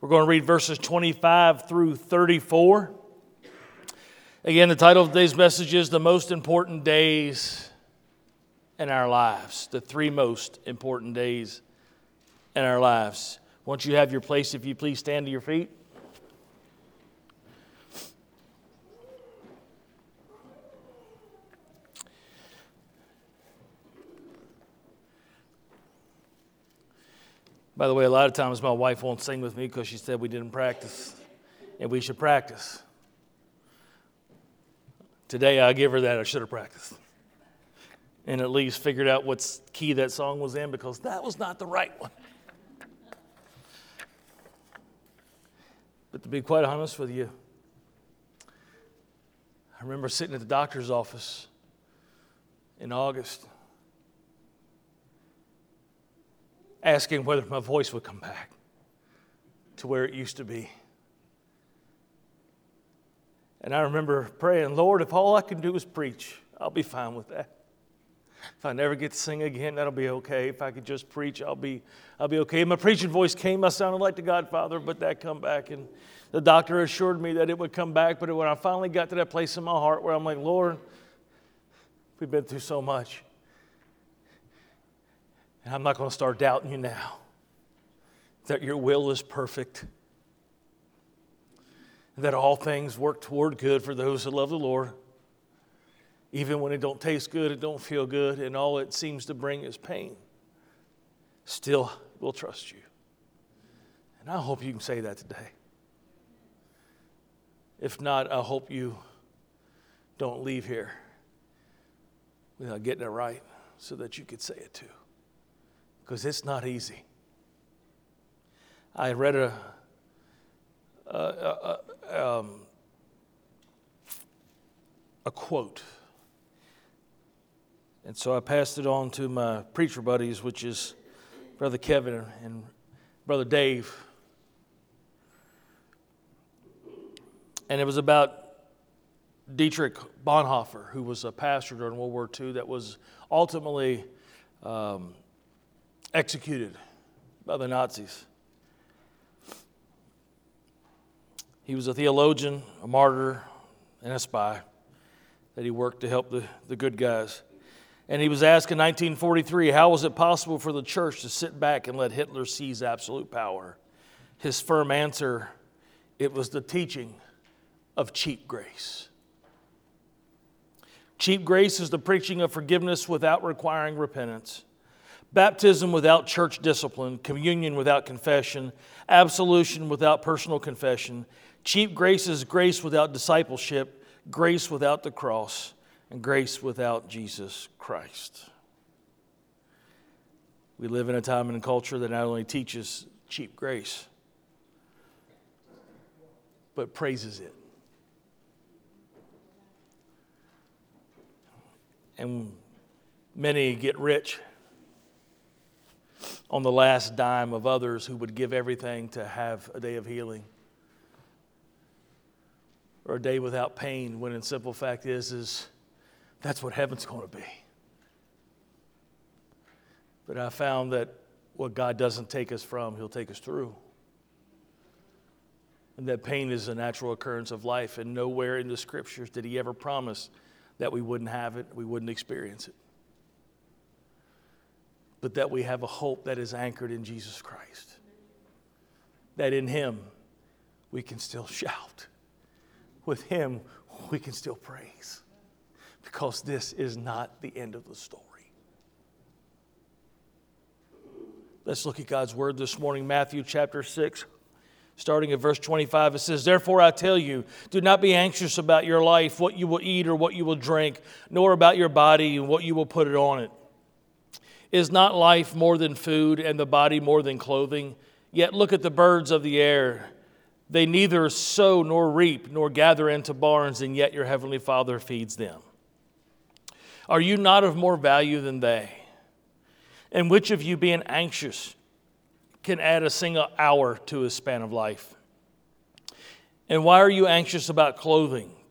We're going to read verses 25 through 34. Again, the title of today's message is The Most Important Days in Our Lives. The three most important days in our lives. Once you have your place, if you please stand to your feet. By the way, a lot of times my wife won't sing with me because she said we didn't practice, and we should practice. Today I give her that I should have practiced and at least figured out what key that song was in because that was not the right one. But to be quite honest with you, I remember sitting at the doctor's office in August asking whether my voice would come back to where it used to be. And I remember praying, Lord, if all I can do is preach, I'll be fine with that. If I never get to sing again, that'll be okay. If I could just preach, I'll be, I'll be okay. My preaching voice came, I sounded like the Godfather, but that come back. And the doctor assured me that it would come back. But when I finally got to that place in my heart where I'm like, Lord, we've been through so much. And I'm not going to start doubting you now that your will is perfect, that all things work toward good for those who love the Lord. Even when it don't taste good, it don't feel good, and all it seems to bring is pain. Still, we'll trust you. And I hope you can say that today. If not, I hope you don't leave here without getting it right so that you could say it too because it's not easy. I read a, a, a, um, a quote. And so I passed it on to my preacher buddies, which is Brother Kevin and Brother Dave. And it was about Dietrich Bonhoeffer, who was a pastor during World War II that was ultimately um, executed by the Nazis. He was a theologian, a martyr, and a spy that he worked to help the, the good guys. And he was asked in 1943, how was it possible for the church to sit back and let Hitler seize absolute power? His firm answer it was the teaching of cheap grace. Cheap grace is the preaching of forgiveness without requiring repentance. Baptism without church discipline, communion without confession, absolution without personal confession. Cheap grace is grace without discipleship, grace without the cross, and grace without Jesus Christ. We live in a time and culture that not only teaches cheap grace, but praises it. And many get rich on the last dime of others who would give everything to have a day of healing. Or a day without pain when in simple fact is is that's what heaven's going to be. But i found that what god doesn't take us from he'll take us through. And that pain is a natural occurrence of life and nowhere in the scriptures did he ever promise that we wouldn't have it we wouldn't experience it but that we have a hope that is anchored in Jesus Christ. That in Him we can still shout. With Him we can still praise. Because this is not the end of the story. Let's look at God's Word this morning, Matthew chapter 6. Starting at verse 25, it says, Therefore I tell you, do not be anxious about your life, what you will eat or what you will drink, nor about your body and what you will put it on it. Is not life more than food and the body more than clothing? Yet look at the birds of the air. They neither sow nor reap nor gather into barns, and yet your heavenly Father feeds them. Are you not of more value than they? And which of you, being anxious, can add a single hour to his span of life? And why are you anxious about clothing?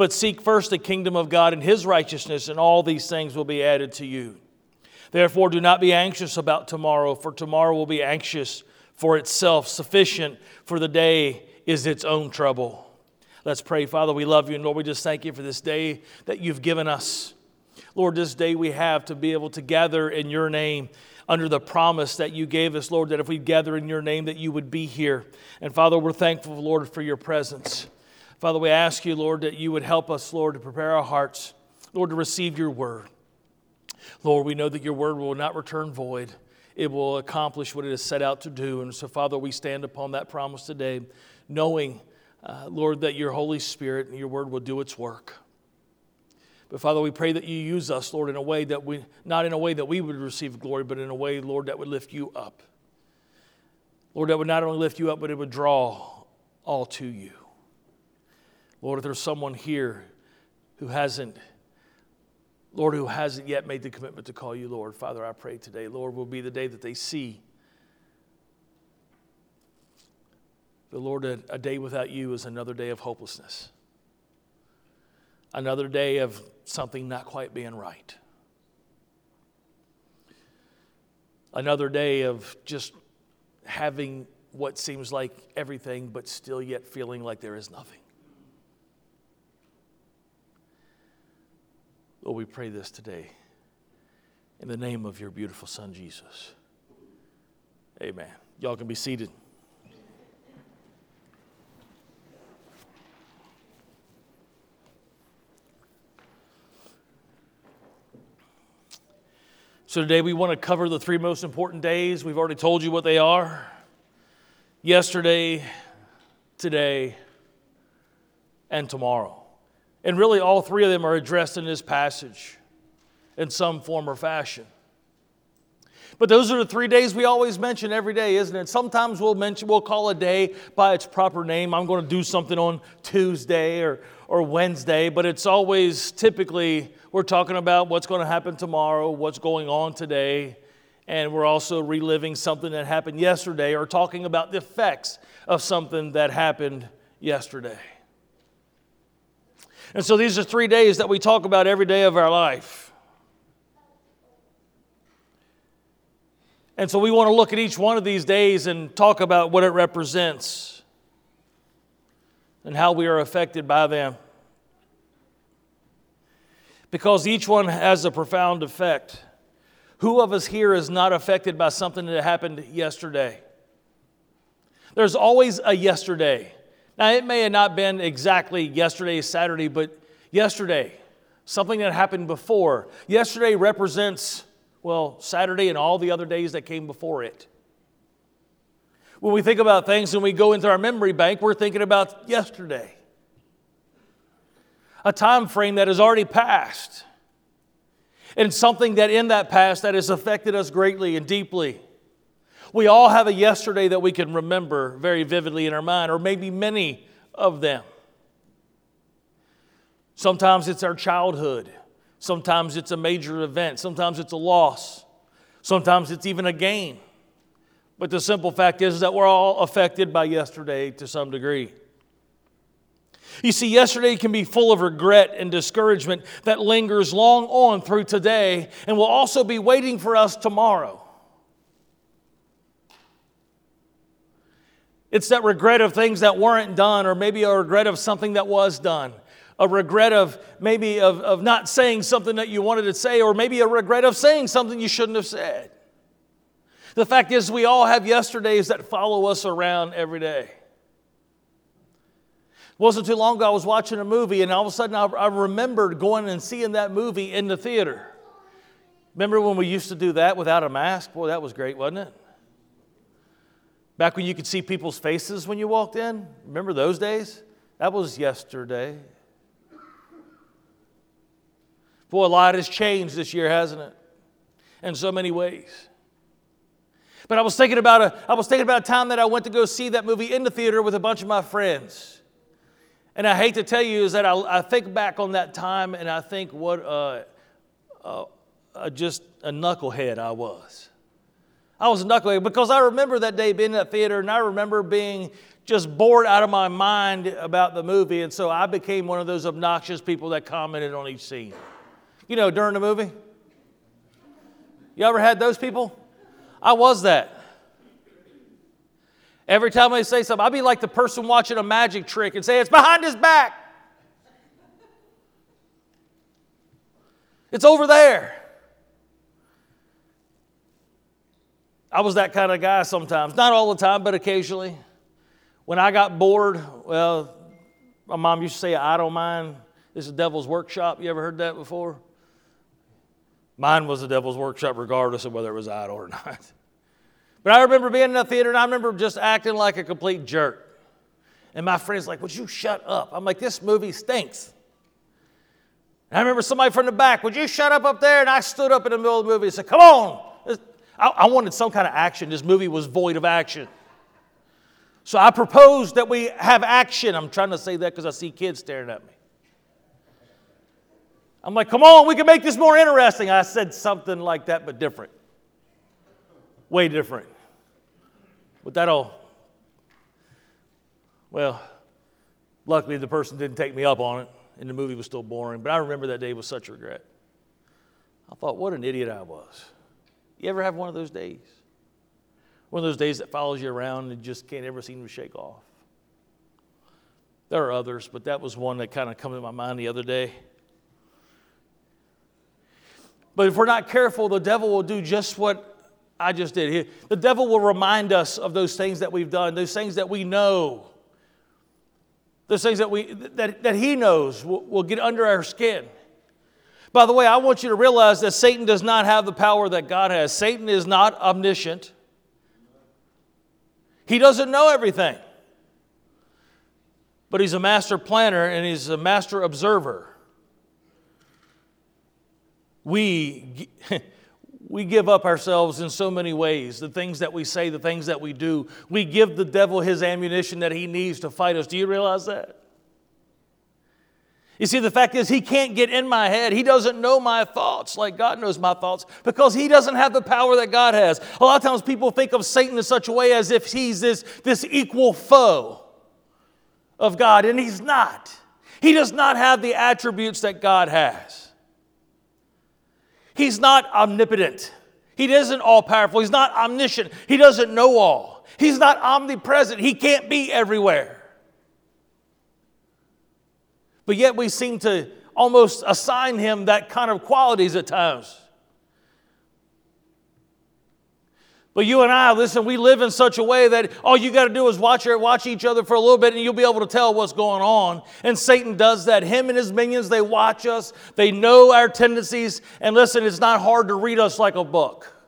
But seek first the kingdom of God and his righteousness, and all these things will be added to you. Therefore, do not be anxious about tomorrow, for tomorrow will be anxious for itself. Sufficient for the day is its own trouble. Let's pray. Father, we love you, and Lord, we just thank you for this day that you've given us. Lord, this day we have to be able to gather in your name under the promise that you gave us, Lord, that if we gather in your name, that you would be here. And Father, we're thankful, Lord, for your presence. Father, we ask you, Lord, that you would help us, Lord, to prepare our hearts, Lord, to receive your word. Lord, we know that your word will not return void. It will accomplish what it is set out to do. And so, Father, we stand upon that promise today, knowing, uh, Lord, that your Holy Spirit and your word will do its work. But Father, we pray that you use us, Lord, in a way that we, not in a way that we would receive glory, but in a way, Lord, that would lift you up. Lord, that would not only lift you up, but it would draw all to you. Lord, if there's someone here who hasn't, Lord, who hasn't yet made the commitment to call you Lord, Father, I pray today, Lord, will be the day that they see. The Lord, a, a day without you is another day of hopelessness another day of something not quite being right. Another day of just having what seems like everything, but still yet feeling like there is nothing. Lord, we pray this today in the name of your beautiful Son, Jesus. Amen. Y'all can be seated. So today we want to cover the three most important days. We've already told you what they are yesterday, today, and tomorrow. And really, all three of them are addressed in this passage in some form or fashion. But those are the three days we always mention every day, isn't it? Sometimes we'll mention, we'll call a day by its proper name. I'm going to do something on Tuesday or, or Wednesday, but it's always typically we're talking about what's going to happen tomorrow, what's going on today, and we're also reliving something that happened yesterday or talking about the effects of something that happened yesterday. And so these are three days that we talk about every day of our life. And so we want to look at each one of these days and talk about what it represents and how we are affected by them because each one has a profound effect. Who of us here is not affected by something that happened yesterday? There's always a yesterday. Now, it may have not been exactly yesterday, Saturday, but yesterday, something that happened before. Yesterday represents, well, Saturday and all the other days that came before it. When we think about things and we go into our memory bank, we're thinking about yesterday a time frame that has already passed and something that in that past that has affected us greatly and deeply. We all have a yesterday that we can remember very vividly in our mind, or maybe many of them. Sometimes it's our childhood. Sometimes it's a major event. Sometimes it's a loss. Sometimes it's even a gain. But the simple fact is that we're all affected by yesterday to some degree. You see, yesterday can be full of regret and discouragement that lingers long on through today and will also be waiting for us tomorrow. It's that regret of things that weren't done, or maybe a regret of something that was done. A regret of maybe of, of not saying something that you wanted to say, or maybe a regret of saying something you shouldn't have said. The fact is, we all have yesterdays that follow us around every day wasn't too long ago, I was watching a movie, and all of a sudden I, I remembered going and seeing that movie in the theater. Remember when we used to do that without a mask? Boy, that was great, wasn't it? Back when you could see people's faces when you walked in? Remember those days? That was yesterday. Boy, a lot has changed this year, hasn't it? In so many ways. But I was thinking about a, I was thinking about a time that I went to go see that movie in the theater with a bunch of my friends. And I hate to tell you is that I, I think back on that time and I think what just a knucklehead I was. I was a knucklehead because I remember that day being in that theater and I remember being just bored out of my mind about the movie. And so I became one of those obnoxious people that commented on each scene. You know, during the movie. You ever had those people? I was that. Every time I say something, I'd be like the person watching a magic trick and say, It's behind his back. It's over there. I was that kind of guy sometimes. Not all the time, but occasionally. When I got bored, well, my mom used to say, I don't mind. This is a devil's workshop. You ever heard that before? Mine was the devil's workshop, regardless of whether it was idle or not. But I remember being in the theater and I remember just acting like a complete jerk. And my friend's like, Would you shut up? I'm like, This movie stinks. And I remember somebody from the back, Would you shut up up there? And I stood up in the middle of the movie and said, Come on. I, I wanted some kind of action. This movie was void of action. So I proposed that we have action. I'm trying to say that because I see kids staring at me. I'm like, come on, we can make this more interesting. I said something like that, but different. Way different. But that all, well, luckily the person didn't take me up on it, and the movie was still boring. But I remember that day with such regret. I thought, what an idiot I was. You ever have one of those days? One of those days that follows you around and just can't ever seem to shake off. There are others, but that was one that kind of come to my mind the other day. But if we're not careful, the devil will do just what I just did. here. The devil will remind us of those things that we've done, those things that we know, those things that, we, that, that he knows will, will get under our skin. By the way, I want you to realize that Satan does not have the power that God has. Satan is not omniscient, he doesn't know everything. But he's a master planner and he's a master observer we, we give up ourselves in so many ways the things that we say, the things that we do. We give the devil his ammunition that he needs to fight us. Do you realize that? You see, the fact is, he can't get in my head. He doesn't know my thoughts like God knows my thoughts because he doesn't have the power that God has. A lot of times people think of Satan in such a way as if he's this, this equal foe of God, and he's not. He does not have the attributes that God has. He's not omnipotent. He isn't all powerful. He's not omniscient. He doesn't know all. He's not omnipresent. He can't be everywhere. But yet we seem to almost assign him that kind of qualities at times. But you and I, listen, we live in such a way that all you got to do is watch, watch each other for a little bit and you'll be able to tell what's going on. And Satan does that. Him and his minions, they watch us, they know our tendencies. And listen, it's not hard to read us like a book.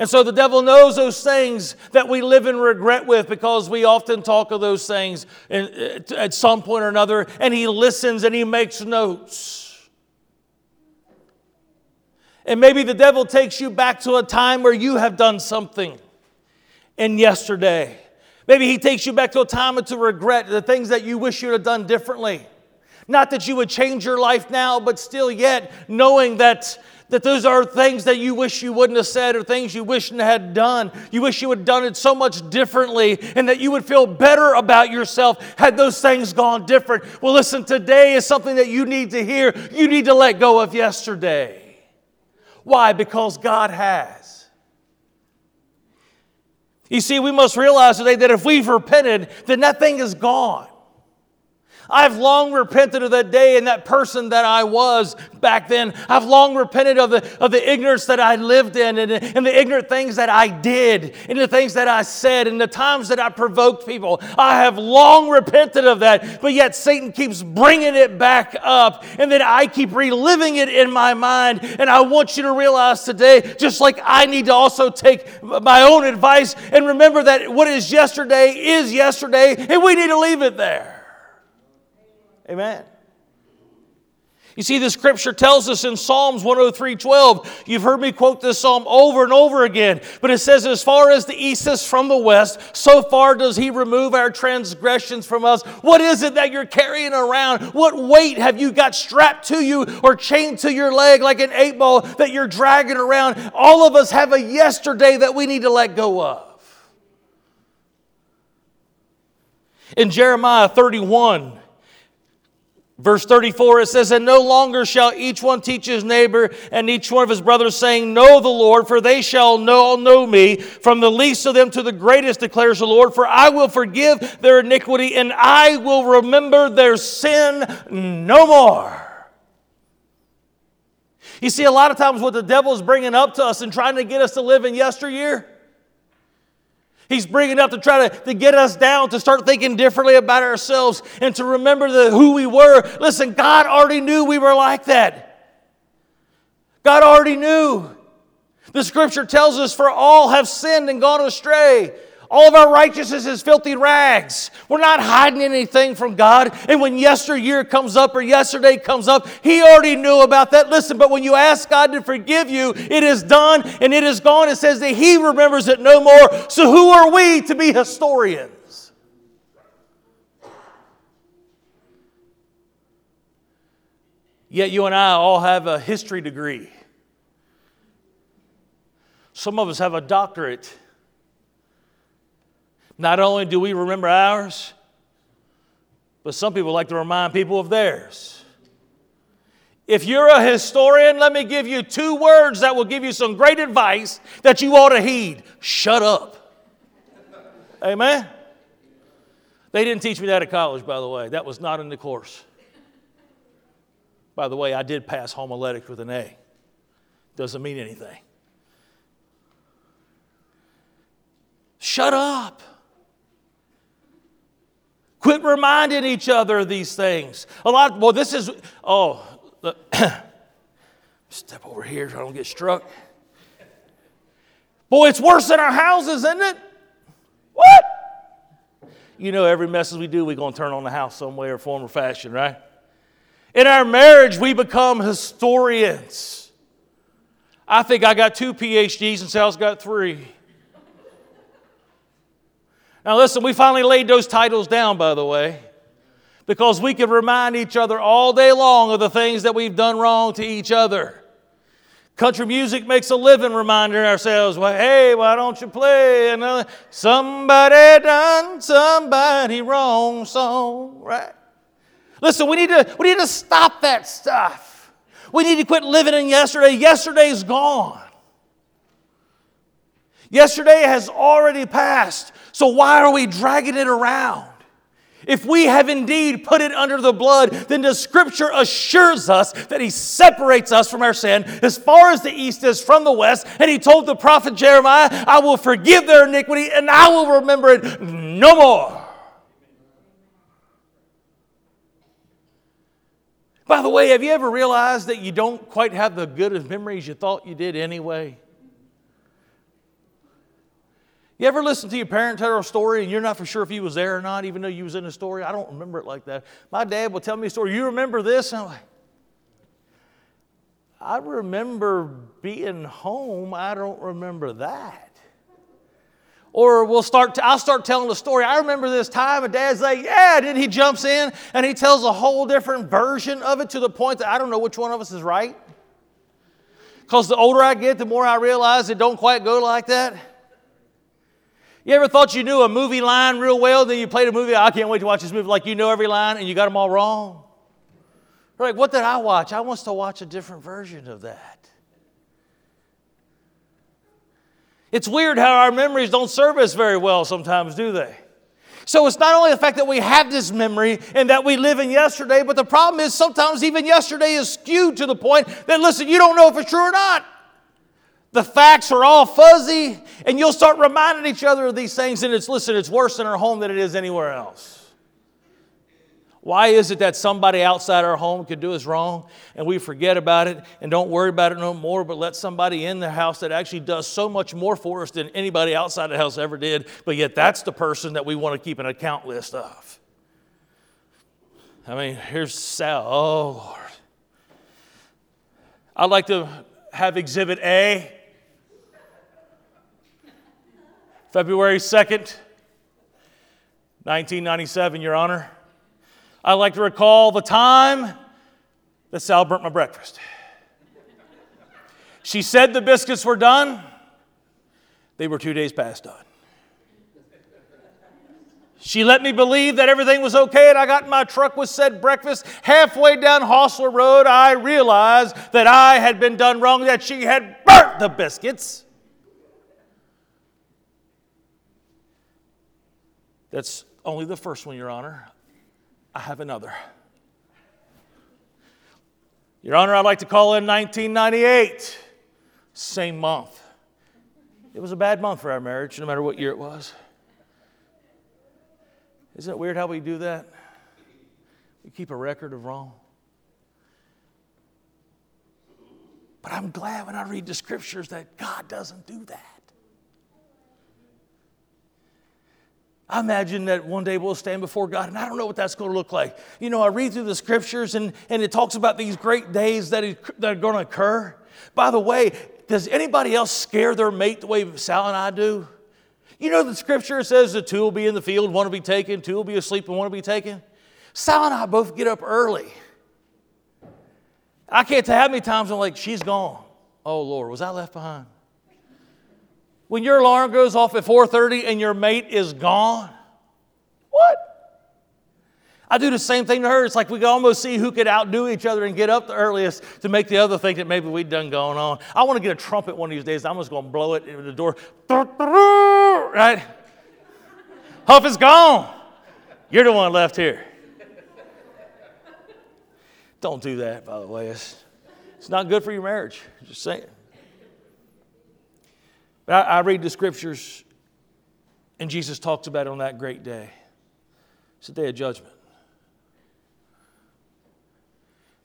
And so the devil knows those things that we live in regret with because we often talk of those things uh, at some point or another, and he listens and he makes notes. And maybe the devil takes you back to a time where you have done something in yesterday. Maybe he takes you back to a time to regret the things that you wish you'd have done differently. Not that you would change your life now, but still yet knowing that, that those are things that you wish you wouldn't have said or things you wish you had done. You wish you had done it so much differently and that you would feel better about yourself had those things gone different. Well, listen, today is something that you need to hear. You need to let go of yesterday. Why? Because God has. You see, we must realize today that if we've repented, then that thing is gone. I've long repented of that day and that person that I was back then. I've long repented of the, of the ignorance that I lived in and, and the ignorant things that I did and the things that I said and the times that I provoked people. I have long repented of that, but yet Satan keeps bringing it back up and then I keep reliving it in my mind. And I want you to realize today, just like I need to also take my own advice and remember that what is yesterday is yesterday and we need to leave it there. Amen. You see, the scripture tells us in Psalms 103 12, you've heard me quote this psalm over and over again, but it says, As far as the east is from the west, so far does he remove our transgressions from us. What is it that you're carrying around? What weight have you got strapped to you or chained to your leg like an eight ball that you're dragging around? All of us have a yesterday that we need to let go of. In Jeremiah 31, Verse 34, it says, And no longer shall each one teach his neighbor and each one of his brothers, saying, Know the Lord, for they shall know, know me, from the least of them to the greatest, declares the Lord. For I will forgive their iniquity, and I will remember their sin no more. You see, a lot of times what the devil is bringing up to us and trying to get us to live in yesteryear He's bringing up to try to, to get us down, to start thinking differently about ourselves and to remember the, who we were. Listen, God already knew we were like that. God already knew. The scripture tells us, For all have sinned and gone astray. All of our righteousness is filthy rags. We're not hiding anything from God. And when yesteryear comes up or yesterday comes up, He already knew about that. Listen, but when you ask God to forgive you, it is done and it is gone. It says that He remembers it no more. So who are we to be historians? Yet you and I all have a history degree. Some of us have a doctorate. Not only do we remember ours, but some people like to remind people of theirs. If you're a historian, let me give you two words that will give you some great advice that you ought to heed. Shut up. Amen? They didn't teach me that at college, by the way. That was not in the course. By the way, I did pass homiletics with an A. Doesn't mean anything. Shut up. Quit reminding each other of these things. A lot, well, this is, oh, step over here so I don't get struck. Boy, it's worse than our houses, isn't it? What? You know, every message we do, we're going to turn on the house some way or form or fashion, right? In our marriage, we become historians. I think I got two PhDs and Sal's got three. Now, listen, we finally laid those titles down, by the way, because we could remind each other all day long of the things that we've done wrong to each other. Country music makes a living reminding ourselves, well, hey, why don't you play another somebody done somebody wrong song, right? Listen, we need to, we need to stop that stuff. We need to quit living in yesterday. Yesterday's gone. Yesterday has already passed. So why are we dragging it around? If we have indeed put it under the blood, then the scripture assures us that he separates us from our sin as far as the east is from the west. And he told the prophet Jeremiah, I will forgive their iniquity and I will remember it no more. By the way, have you ever realized that you don't quite have the good of memories you thought you did anyway? You ever listen to your parent tell a story and you're not for sure if he was there or not, even though you was in the story? I don't remember it like that. My dad would tell me a story. You remember this? And I'm like, I remember being home. I don't remember that. Or we'll start. I'll start telling the story. I remember this time, and Dad's like, "Yeah." Then he jumps in and he tells a whole different version of it to the point that I don't know which one of us is right. Because the older I get, the more I realize it don't quite go like that. You ever thought you knew a movie line real well, then you played a movie, I can't wait to watch this movie, like you know every line and you got them all wrong? You're like, what did I watch? I want to watch a different version of that. It's weird how our memories don't serve us very well sometimes, do they? So it's not only the fact that we have this memory and that we live in yesterday, but the problem is sometimes even yesterday is skewed to the point that, listen, you don't know if it's true or not. The facts are all fuzzy, and you'll start reminding each other of these things, and it's, listen, it's worse in our home than it is anywhere else. Why is it that somebody outside our home could do us wrong and we forget about it and don't worry about it no more, but let somebody in the house that actually does so much more for us than anybody outside the house ever did, but yet that's the person that we want to keep an account list of? I mean, here's Sal. Oh, Lord. I'd like to have Exhibit A. February 2nd, 1997, Your Honor. I'd like to recall the time that Sal burnt my breakfast. She said the biscuits were done. They were two days past done. She let me believe that everything was okay, and I got in my truck with said breakfast. Halfway down Hostler Road, I realized that I had been done wrong, that she had burnt the biscuits. That's only the first one, Your Honor. I have another. Your Honor, I'd like to call in 1998, same month. It was a bad month for our marriage, no matter what year it was. Isn't it weird how we do that? We keep a record of wrong. But I'm glad when I read the scriptures that God doesn't do that. I imagine that one day we'll stand before God, and I don't know what that's going to look like. You know, I read through the scriptures, and, and it talks about these great days that, that are going to occur. By the way, does anybody else scare their mate the way Sal and I do? You know, the scripture says the two will be in the field, one will be taken, two will be asleep, and one will be taken. Sal and I both get up early. I can't tell how many times I'm like, she's gone. Oh Lord, was I left behind? When your alarm goes off at 4:30 and your mate is gone, what? I do the same thing to her. It's like we can almost see who could outdo each other and get up the earliest to make the other think that maybe we'd done going on. I want to get a trumpet one of these days. I'm just going to blow it in the door. Right? Huff is gone. You're the one left here. Don't do that, by the way. It's, it's not good for your marriage. Just saying. But I, I read the scriptures, and Jesus talks about it on that great day. It's a day of judgment.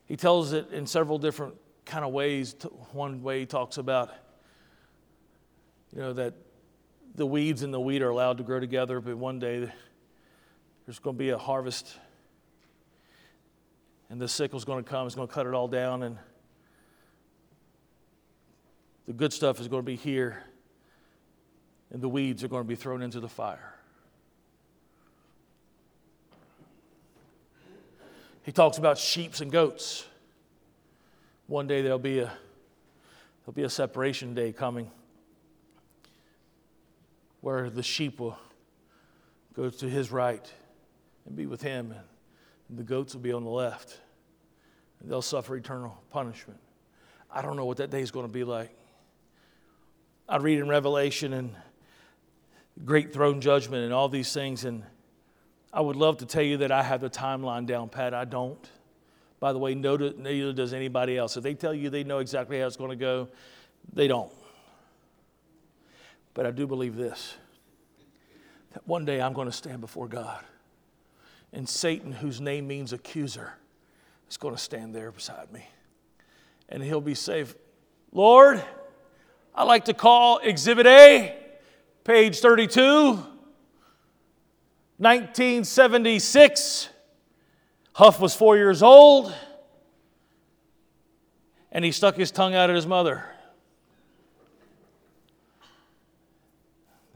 He tells it in several different kind of ways. One way he talks about, you know, that the weeds and the wheat are allowed to grow together, but one day there's going to be a harvest, and the sickle's going to come. It's going to cut it all down, and the good stuff is going to be here, and the weeds are going to be thrown into the fire. He talks about sheep and goats. One day there'll be a there'll be a separation day coming where the sheep will go to his right and be with him, and the goats will be on the left. And they'll suffer eternal punishment. I don't know what that day is going to be like. I read in Revelation and great throne judgment and all these things, and I would love to tell you that I have the timeline down pat. I don't. By the way, neither does anybody else. If they tell you they know exactly how it's going to go, they don't. But I do believe this that one day I'm going to stand before God. And Satan, whose name means accuser, is going to stand there beside me. And he'll be safe. Lord, I like to call Exhibit A, page 32. 1976, Huff was four years old, and he stuck his tongue out at his mother.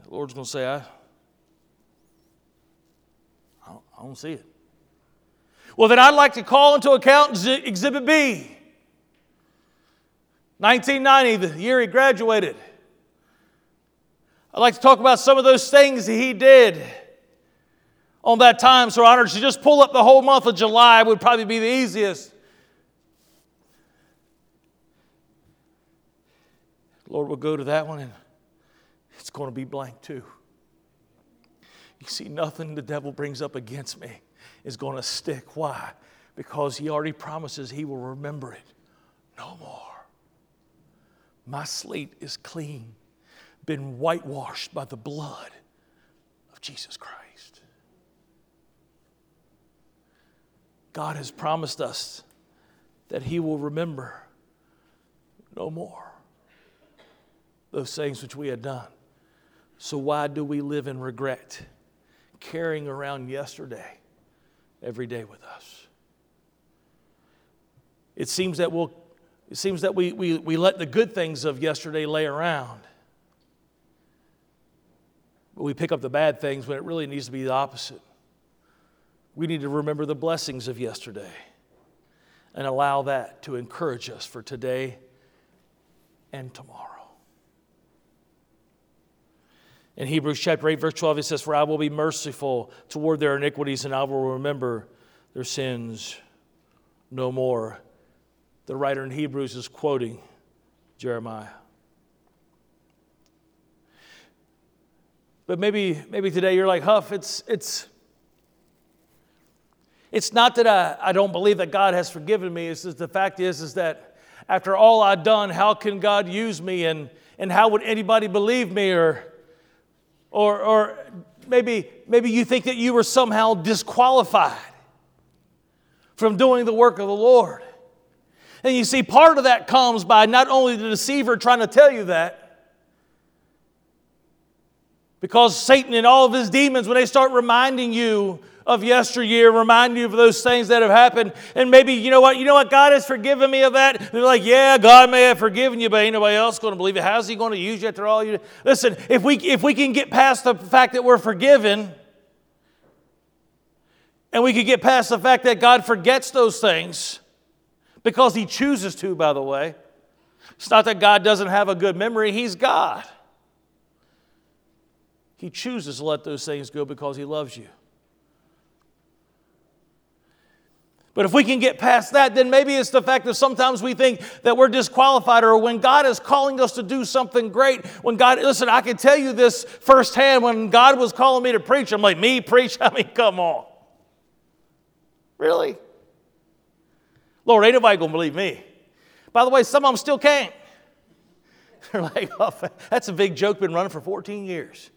The Lord's going to say, I, I don't, I don't see it. Well, then I'd like to call into account Exhibit B. 1990, the year he graduated. I'd like to talk about some of those things that he did on that time, so honored, to just pull up the whole month of July would probably be the easiest. Lord we'll go to that one and it's going to be blank too. You see, nothing the devil brings up against me is going to stick. Why? Because he already promises he will remember it no more. My slate is clean, been whitewashed by the blood of Jesus Christ. God has promised us that He will remember no more those things which we had done. So, why do we live in regret, carrying around yesterday every day with us? It seems that we'll It seems that we, we, we let the good things of yesterday lay around. But we pick up the bad things when it really needs to be the opposite. We need to remember the blessings of yesterday and allow that to encourage us for today and tomorrow. In Hebrews chapter 8, verse 12, it says, For I will be merciful toward their iniquities, and I will remember their sins no more. The writer in Hebrews is quoting Jeremiah. But maybe, maybe today you're like, Huff, it's, it's, it's not that I, I don't believe that God has forgiven me. It's just the fact is, is that after all I've done, how can God use me? And, and how would anybody believe me? Or, or, or maybe, maybe you think that you were somehow disqualified from doing the work of the Lord. And you see, part of that comes by not only the deceiver trying to tell you that, because Satan and all of his demons, when they start reminding you of yesteryear, reminding you of those things that have happened, and maybe, you know what, you know what, God has forgiven me of that. They're like, yeah, God may have forgiven you, but ain't nobody else going to believe it. How's he going to use you after all you Listen, if we, if we can get past the fact that we're forgiven, and we can get past the fact that God forgets those things, because he chooses to, by the way. It's not that God doesn't have a good memory, he's God. He chooses to let those things go because He loves you. But if we can get past that, then maybe it's the fact that sometimes we think that we're disqualified, or when God is calling us to do something great, when God, listen, I can tell you this firsthand. When God was calling me to preach, I'm like, me preach? I mean, come on. Really? Lord, ain't nobody gonna believe me. By the way, some of them still can't. They're like, oh, that's a big joke, been running for 14 years.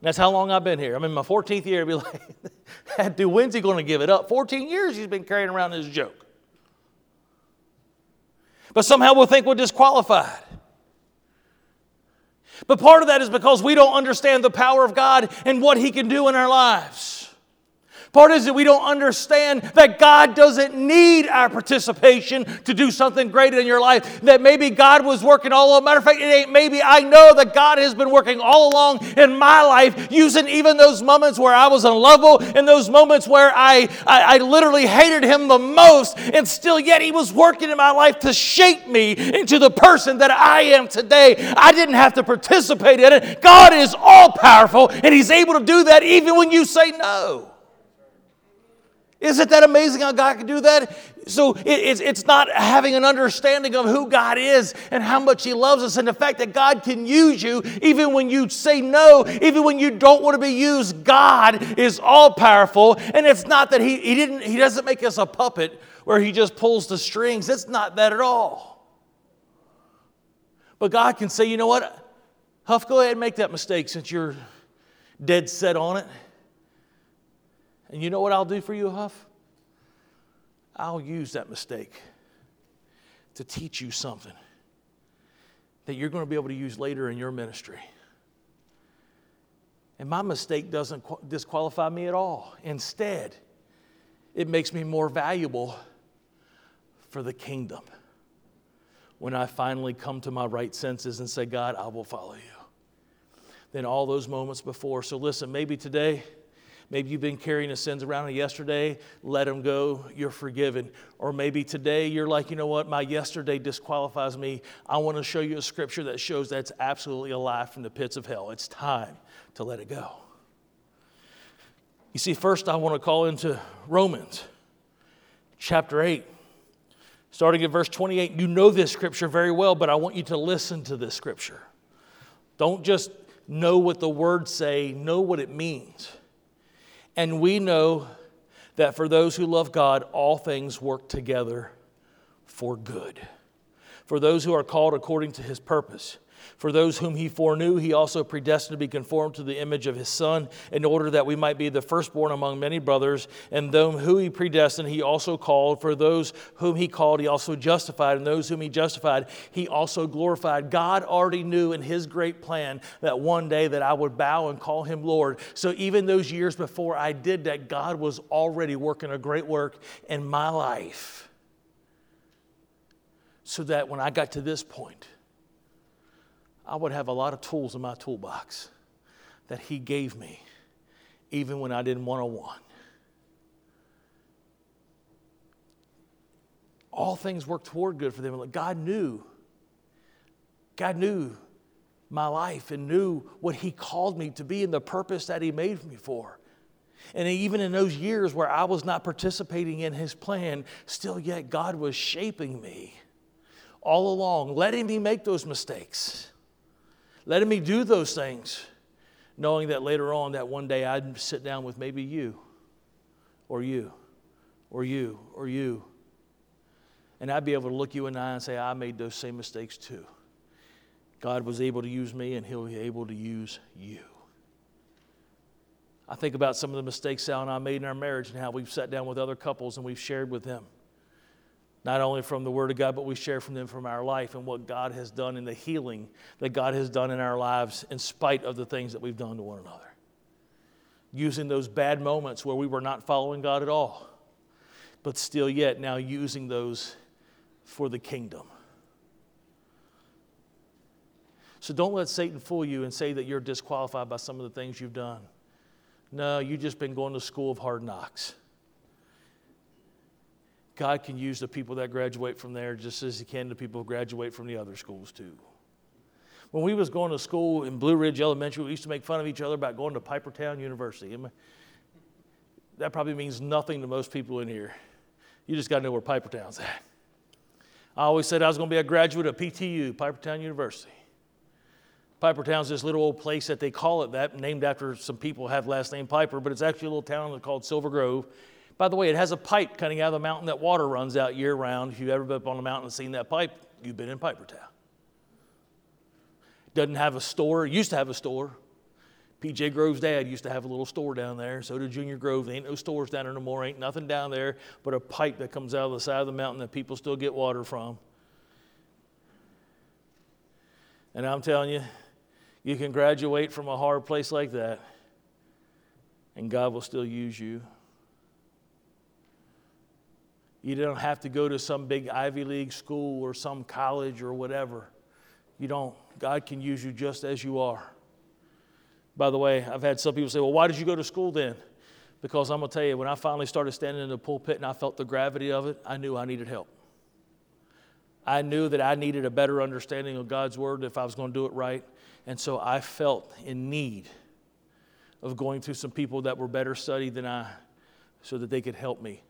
That's how long I've been here. I'm in my 14th year. Be like, dude, when's he going to give it up? 14 years he's been carrying around this joke. But somehow we'll think we're disqualified. But part of that is because we don't understand the power of God and what He can do in our lives. Part is that we don't understand that God doesn't need our participation to do something great in your life. That maybe God was working all along. Matter of fact, it ain't maybe. I know that God has been working all along in my life, using even those moments where I was unlovable, in those moments where I, I, I literally hated Him the most, and still yet He was working in my life to shape me into the person that I am today. I didn't have to participate in it. God is all powerful, and He's able to do that even when you say no. Isn't that amazing how God can do that? So it, it's, it's not having an understanding of who God is and how much He loves us, and the fact that God can use you even when you say no, even when you don't want to be used. God is all powerful, and it's not that He, he didn't He doesn't make us a puppet where He just pulls the strings. It's not that at all. But God can say, you know what, Huff, go ahead and make that mistake since you're dead set on it. And you know what I'll do for you, Huff? I'll use that mistake to teach you something that you're going to be able to use later in your ministry. And my mistake doesn't disqualify me at all. Instead, it makes me more valuable for the kingdom when I finally come to my right senses and say, God, I will follow you. Than all those moments before. So listen, maybe today Maybe you've been carrying the sins around yesterday, let them go, you're forgiven. Or maybe today you're like, you know what, my yesterday disqualifies me. I want to show you a scripture that shows that's absolutely a lie from the pits of hell. It's time to let it go. You see, first I want to call into Romans chapter 8. Starting at verse 28, you know this scripture very well, but I want you to listen to this scripture. Don't just know what the words say, know what it means. And we know that for those who love God, all things work together for good. For those who are called according to his purpose. For those whom he foreknew, he also predestined to be conformed to the image of his Son, in order that we might be the firstborn among many brothers. And them who he predestined, he also called. For those whom he called, he also justified. And those whom he justified, he also glorified. God already knew in his great plan that one day that I would bow and call him Lord. So even those years before I did that, God was already working a great work in my life so that when I got to this point, I would have a lot of tools in my toolbox that He gave me, even when I didn't want to one. All things work toward good for them. God knew. God knew my life and knew what He called me to be and the purpose that He made me for. And even in those years where I was not participating in His plan, still yet God was shaping me all along, letting me make those mistakes, letting me do those things, knowing that later on, that one day I'd sit down with maybe you, or you, or you, or you, and I'd be able to look you in the eye and say, I made those same mistakes too. God was able to use me, and He'll be able to use you. I think about some of the mistakes Sal and I made in our marriage and how we've sat down with other couples and we've shared with them not only from the Word of God, but we share from them from our life and what God has done in the healing that God has done in our lives in spite of the things that we've done to one another. Using those bad moments where we were not following God at all, but still yet now using those for the kingdom. So don't let Satan fool you and say that you're disqualified by some of the things you've done. No, you've just been going to school of hard knocks. God can use the people that graduate from there just as He can the people who graduate from the other schools too. When we was going to school in Blue Ridge Elementary, we used to make fun of each other about going to Pipertown University. That probably means nothing to most people in here. You just got to know where Pipertown's at. I always said I was going to be a graduate of PTU, Pipertown University. Pipertown's this little old place that they call it that, named after some people have last name Piper, but it's actually a little town called Silver Grove. By the way, it has a pipe coming out of the mountain that water runs out year round. If you've ever been up on the mountain and seen that pipe, you've been in Pipertown. Doesn't have a store, used to have a store. PJ Grove's dad used to have a little store down there. So did Junior Grove. Ain't no stores down there no more. Ain't nothing down there but a pipe that comes out of the side of the mountain that people still get water from. And I'm telling you, you can graduate from a hard place like that, and God will still use you. You don't have to go to some big Ivy League school or some college or whatever. You don't. God can use you just as you are. By the way, I've had some people say, Well, why did you go to school then? Because I'm going to tell you, when I finally started standing in the pulpit and I felt the gravity of it, I knew I needed help. I knew that I needed a better understanding of God's word if I was going to do it right. And so I felt in need of going to some people that were better studied than I so that they could help me.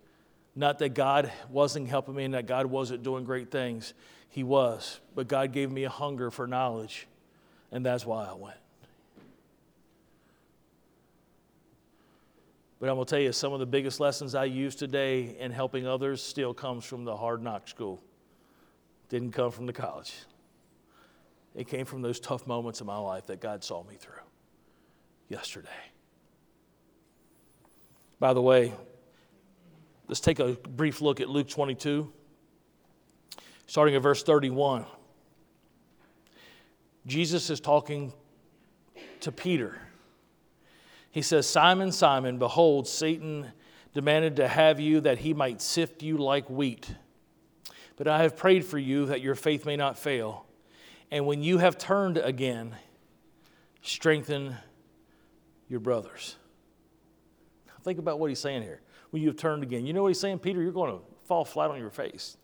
Not that God wasn't helping me and that God wasn't doing great things. He was. But God gave me a hunger for knowledge, and that's why I went. But I'm going to tell you, some of the biggest lessons I use today in helping others still comes from the hard knock school. Didn't come from the college. It came from those tough moments in my life that God saw me through yesterday. By the way, Let's take a brief look at Luke 22, starting at verse 31. Jesus is talking to Peter. He says, Simon, Simon, behold, Satan demanded to have you that he might sift you like wheat. But I have prayed for you that your faith may not fail. And when you have turned again, strengthen your brothers. Think about what he's saying here when you have turned again. You know what he's saying, Peter? You're going to fall flat on your face.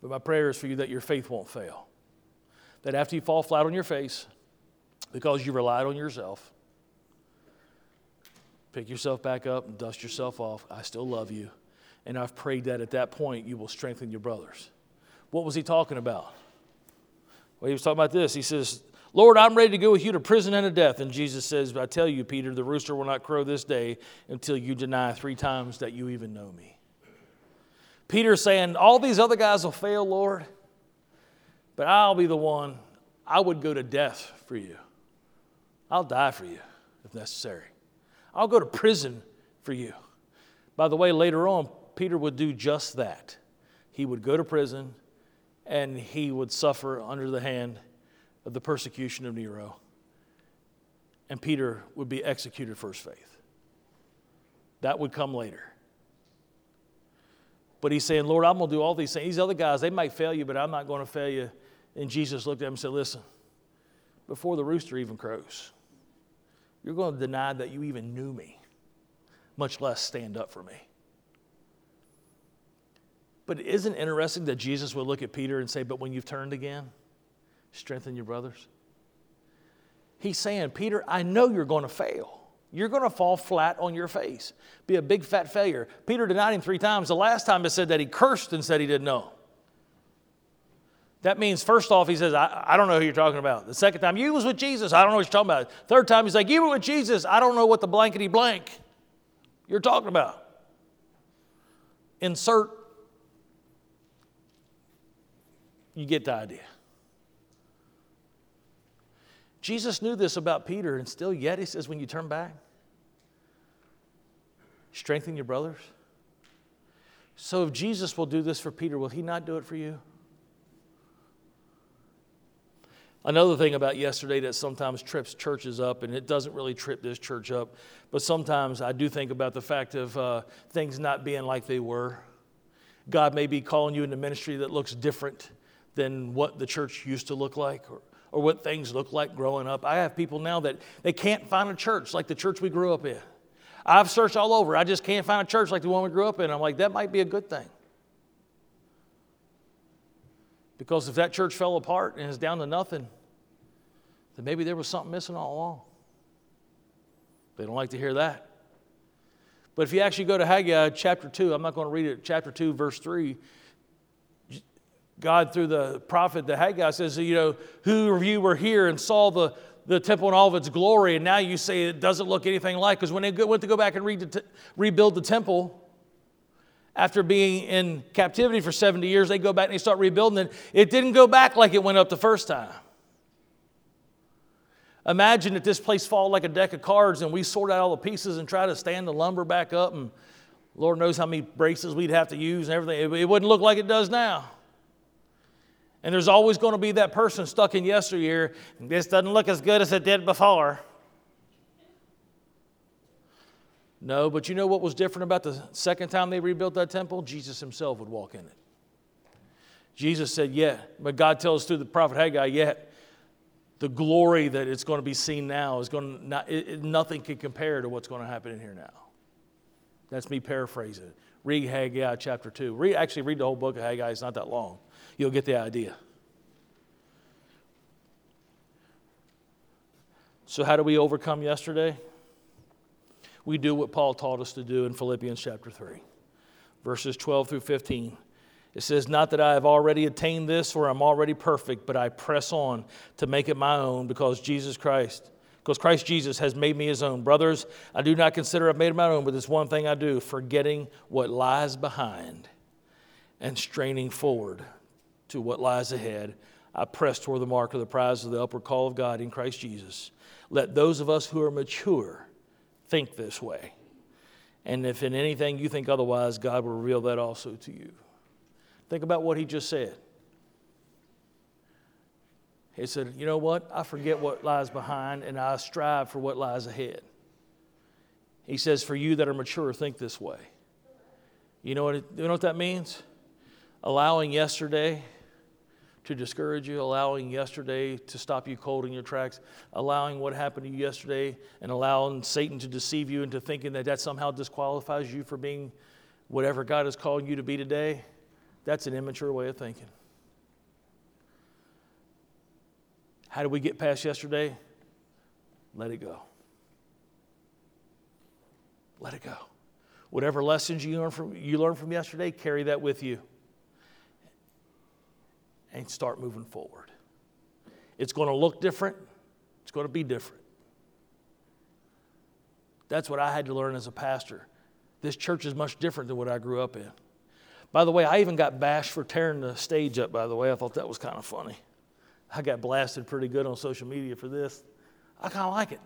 But my prayer is for you that your faith won't fail. That after you fall flat on your face, because you relied on yourself, pick yourself back up and dust yourself off. I still love you. And I've prayed that at that point you will strengthen your brothers. What was he talking about? Well, he was talking about this. He says, Lord, I'm ready to go with you to prison and to death. And Jesus says, I tell you, Peter, the rooster will not crow this day until you deny three times that you even know me. Peter's saying, All these other guys will fail, Lord, but I'll be the one. I would go to death for you. I'll die for you if necessary. I'll go to prison for you. By the way, later on, Peter would do just that. He would go to prison and he would suffer under the hand of the persecution of Nero, and Peter would be executed for his faith. That would come later. But he's saying, Lord, I'm going to do all these things. These other guys, they might fail you, but I'm not going to fail you. And Jesus looked at him and said, Listen, before the rooster even crows, you're going to deny that you even knew me, much less stand up for me. But isn't it interesting that Jesus would look at Peter and say, But when you've turned again, strengthen your brothers? He's saying, Peter, I know you're going to fail. You're going to fall flat on your face, be a big fat failure. Peter denied him three times. The last time it said that he cursed and said he didn't know. That means, first off, he says, I, I don't know who you're talking about. The second time, you was with Jesus. I don't know what you're talking about. Third time, he's like, You were with Jesus. I don't know what the blankety blank you're talking about. Insert, you get the idea. Jesus knew this about Peter, and still yet he says, when you turn back, strengthen your brothers. So if Jesus will do this for Peter, will he not do it for you? Another thing about yesterday that sometimes trips churches up, and it doesn't really trip this church up, but sometimes I do think about the fact of uh, things not being like they were. God may be calling you into ministry that looks different than what the church used to look like, or or what things look like growing up. I have people now that they can't find a church like the church we grew up in. I've searched all over. I just can't find a church like the one we grew up in. I'm like, that might be a good thing. Because if that church fell apart and is down to nothing, then maybe there was something missing all along. They don't like to hear that. But if you actually go to Haggai chapter 2, I'm not going to read it, chapter 2, verse 3, God, through the prophet, the Haggai, says, You know, who of you were here and saw the, the temple in all of its glory, and now you say it doesn't look anything like? Because when they went to go back and the rebuild the temple, after being in captivity for 70 years, they go back and they start rebuilding it. It didn't go back like it went up the first time. Imagine that this place fall like a deck of cards and we sort out all the pieces and try to stand the lumber back up, and Lord knows how many braces we'd have to use and everything. It wouldn't look like it does now. And there's always going to be that person stuck in yesteryear. This doesn't look as good as it did before. No, but you know what was different about the second time they rebuilt that temple? Jesus himself would walk in it. Jesus said, Yeah, but God tells through the prophet Haggai, yet the glory that it's going to be seen now is going to not, it, nothing can compare to what's going to happen in here now. That's me paraphrasing Read Haggai chapter 2. Read, actually, read the whole book of Haggai, it's not that long you'll get the idea. So, how do we overcome yesterday? We do what Paul taught us to do in Philippians chapter 3, verses 12 through 15. It says, Not that I have already attained this or I'm already perfect, but I press on to make it my own because Jesus Christ, because Christ Jesus has made me his own. Brothers, I do not consider I've made it my own, but this one thing I do, forgetting what lies behind and straining forward to what lies ahead. I press toward the mark of the prize of the upward call of God in Christ Jesus. Let those of us who are mature think this way. And if in anything you think otherwise, God will reveal that also to you. Think about what he just said. He said, You know what? I forget what lies behind and I strive for what lies ahead. He says, For you that are mature, think this way. You know what, it, you know what that means? Allowing yesterday to discourage you, allowing yesterday to stop you cold in your tracks, allowing what happened to you yesterday, and allowing Satan to deceive you into thinking that that somehow disqualifies you for being whatever God is calling you to be today, that's an immature way of thinking. How do we get past yesterday? Let it go. Let it go. Whatever lessons you learn from, you learn from yesterday, carry that with you and start moving forward. It's going to look different, it's going to be different. That's what I had to learn as a pastor. This church is much different than what I grew up in. By the way, I even got bashed for tearing the stage up, by the way. I thought that was kind of funny. I got blasted pretty good on social media for this. I kind of like it.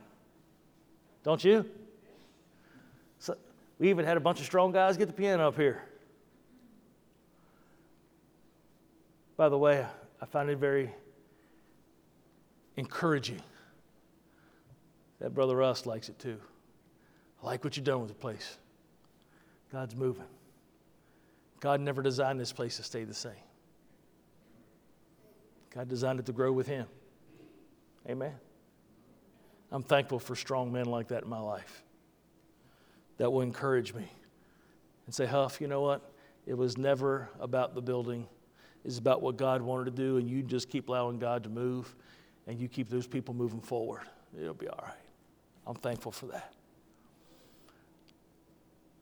Don't you? So we even had a bunch of strong guys get the piano up here. By the way, I find it very encouraging that Brother Russ likes it too. I like what you've done with the place. God's moving. God never designed this place to stay the same. God designed it to grow with Him. Amen. I'm thankful for strong men like that in my life that will encourage me and say, Huff, you know what? It was never about the building. It's about what God wanted to do, and you just keep allowing God to move, and you keep those people moving forward. It'll be all right. I'm thankful for that.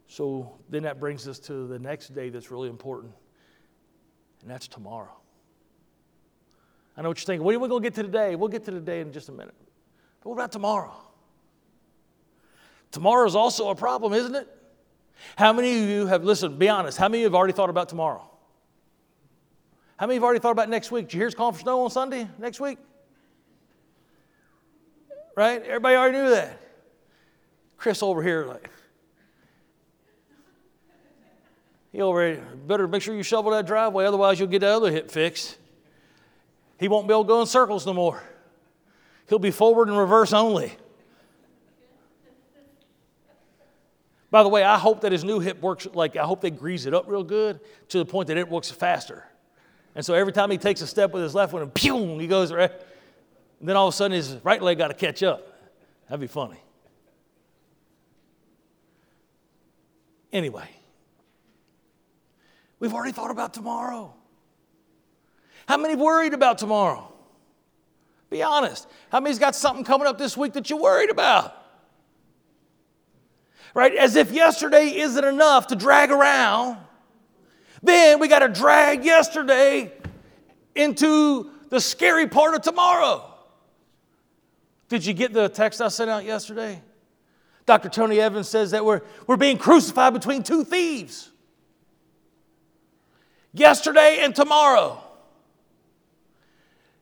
So then that brings us to the next day that's really important, and that's tomorrow. I know what you're thinking. When are we going to get to today? We'll get to today in just a minute. But what about tomorrow? Tomorrow is also a problem, isn't it? How many of you have, listen, be honest, how many of you have already thought about tomorrow? How many have already thought about next week? Did you hear it's calling for snow on Sunday next week? Right? Everybody already knew that. Chris over here, like, he already better make sure you shovel that driveway, otherwise you'll get the other hip fixed. He won't be able to go in circles no more. He'll be forward and reverse only. By the way, I hope that his new hip works like I hope they grease it up real good to the point that it works faster. And so every time he takes a step with his left one, pew, he goes right. And then all of a sudden his right leg got to catch up. That'd be funny. Anyway, we've already thought about tomorrow. How many worried about tomorrow? Be honest. How many's got something coming up this week that you're worried about? Right? As if yesterday isn't enough to drag around. Then we got to drag yesterday into the scary part of tomorrow. Did you get the text I sent out yesterday? Dr. Tony Evans says that we're, we're being crucified between two thieves yesterday and tomorrow.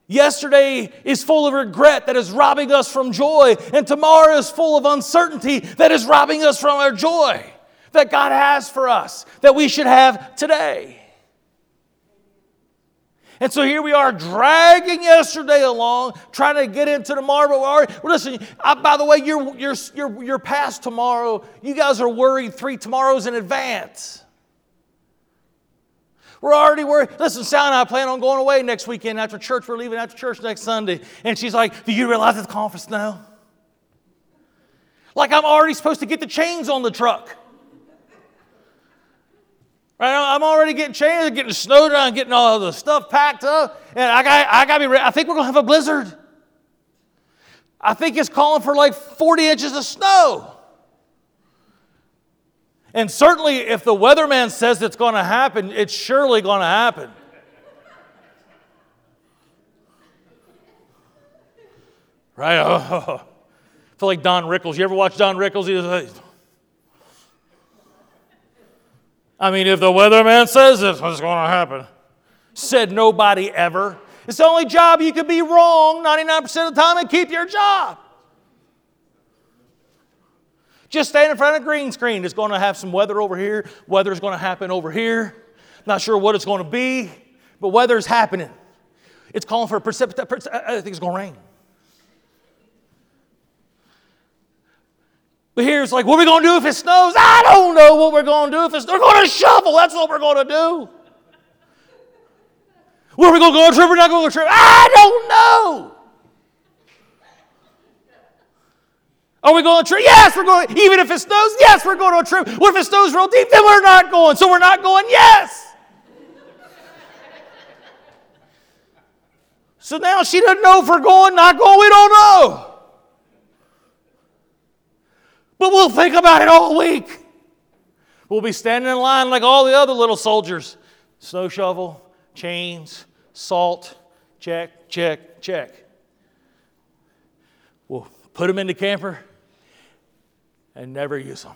Yesterday is full of regret that is robbing us from joy, and tomorrow is full of uncertainty that is robbing us from our joy that God has for us, that we should have today. And so here we are dragging yesterday along, trying to get into tomorrow. But we're, well, listen, I, by the way, you're, you're, you're, you're past tomorrow. You guys are worried three tomorrows in advance. We're already worried. Listen, Sal and I plan on going away next weekend after church. We're leaving after church next Sunday. And she's like, Do you realize it's conference now? Like I'm already supposed to get the chains on the truck. Right? I'm already getting chains, getting snowed on, getting all the stuff packed up. And I got, I got to be ready. I think we're to have a blizzard. I think it's calling for like 40 inches of snow. And certainly, if the weatherman says it's going to happen, it's surely going to happen. Right? Oh, I feel like Don Rickles. You ever watch Don Rickles? He like, I mean, if the weatherman says it's what's going to happen, said nobody ever. It's the only job you could be wrong 99% of the time and keep your job. Just stand in front of a green screen. It's going to have some weather over here. Weather's going to happen over here. Not sure what it's going to be, but weather's happening. It's calling for a precipitation. Uh, uh, I think it's going to rain. But here's like, what are we going to do if it snows? I don't know what we're going to do if it's. We're going to shovel. That's what we're going to do. Where are we going to go on a trip? We're not going to go on a trip. I don't know. Are we going on a trip? Yes, we're going. Even if it snows, yes, we're going on a trip. What if it snows real deep? Then we're not going. So we're not going. Yes. So now she doesn't know if we're going, not going. We don't know. But we'll think about it all week. We'll be standing in line like all the other little soldiers. Snow shovel, chains, salt, check, check, check. We'll put them in the camper and never use them.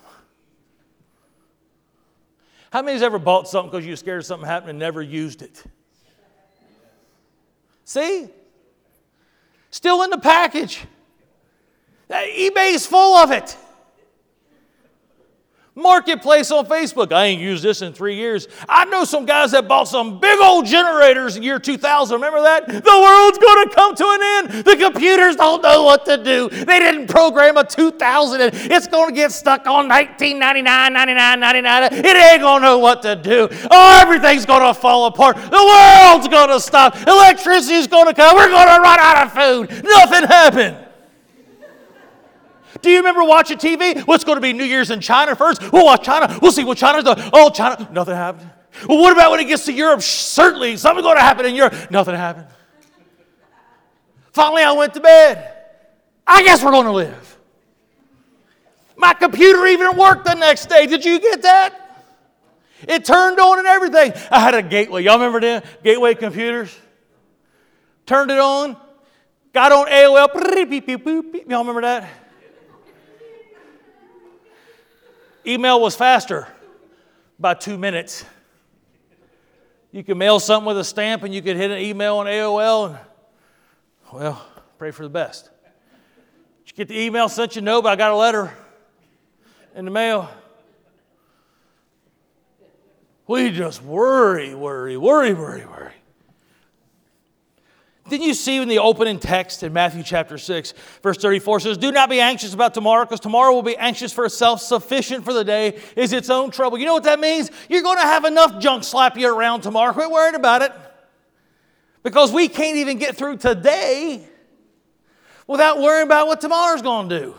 How many many's ever bought something because you were scared something happening and never used it? See? Still in the package. eBay's full of it. Marketplace on Facebook. I ain't used this in three years. I know some guys that bought some big old generators in year 2000. Remember that? The world's going to come to an end. The computers don't know what to do. They didn't program a 2000 and it's going to get stuck on 1999, 99, 99. It ain't going to know what to do. Oh, everything's going to fall apart. The world's going to stop. Electricity's going to come. We're going to run out of food. Nothing happened. Do you remember watching TV? What's going to be New Year's in China first? We'll watch China. We'll see what China's doing. Oh, China. Nothing happened. Well, what about when it gets to Europe? Certainly, something's going to happen in Europe. Nothing happened. Finally, I went to bed. I guess we're going to live. My computer even worked the next day. Did you get that? It turned on and everything. I had a gateway. Y'all remember them? Gateway computers? Turned it on. Got on AOL. Y'all remember that? Email was faster by two minutes. You could mail something with a stamp and you could hit an email on AOL and, well, pray for the best. Did you get the email sent you? No, but I got a letter in the mail. We just worry, worry, worry, worry, worry. Didn't you see in the opening text in Matthew chapter 6, verse 34 says, Do not be anxious about tomorrow, because tomorrow will be anxious for itself. Sufficient for the day is its own trouble. You know what that means? You're going to have enough junk slap you around tomorrow. Quit worrying about it. Because we can't even get through today without worrying about what tomorrow's going to do.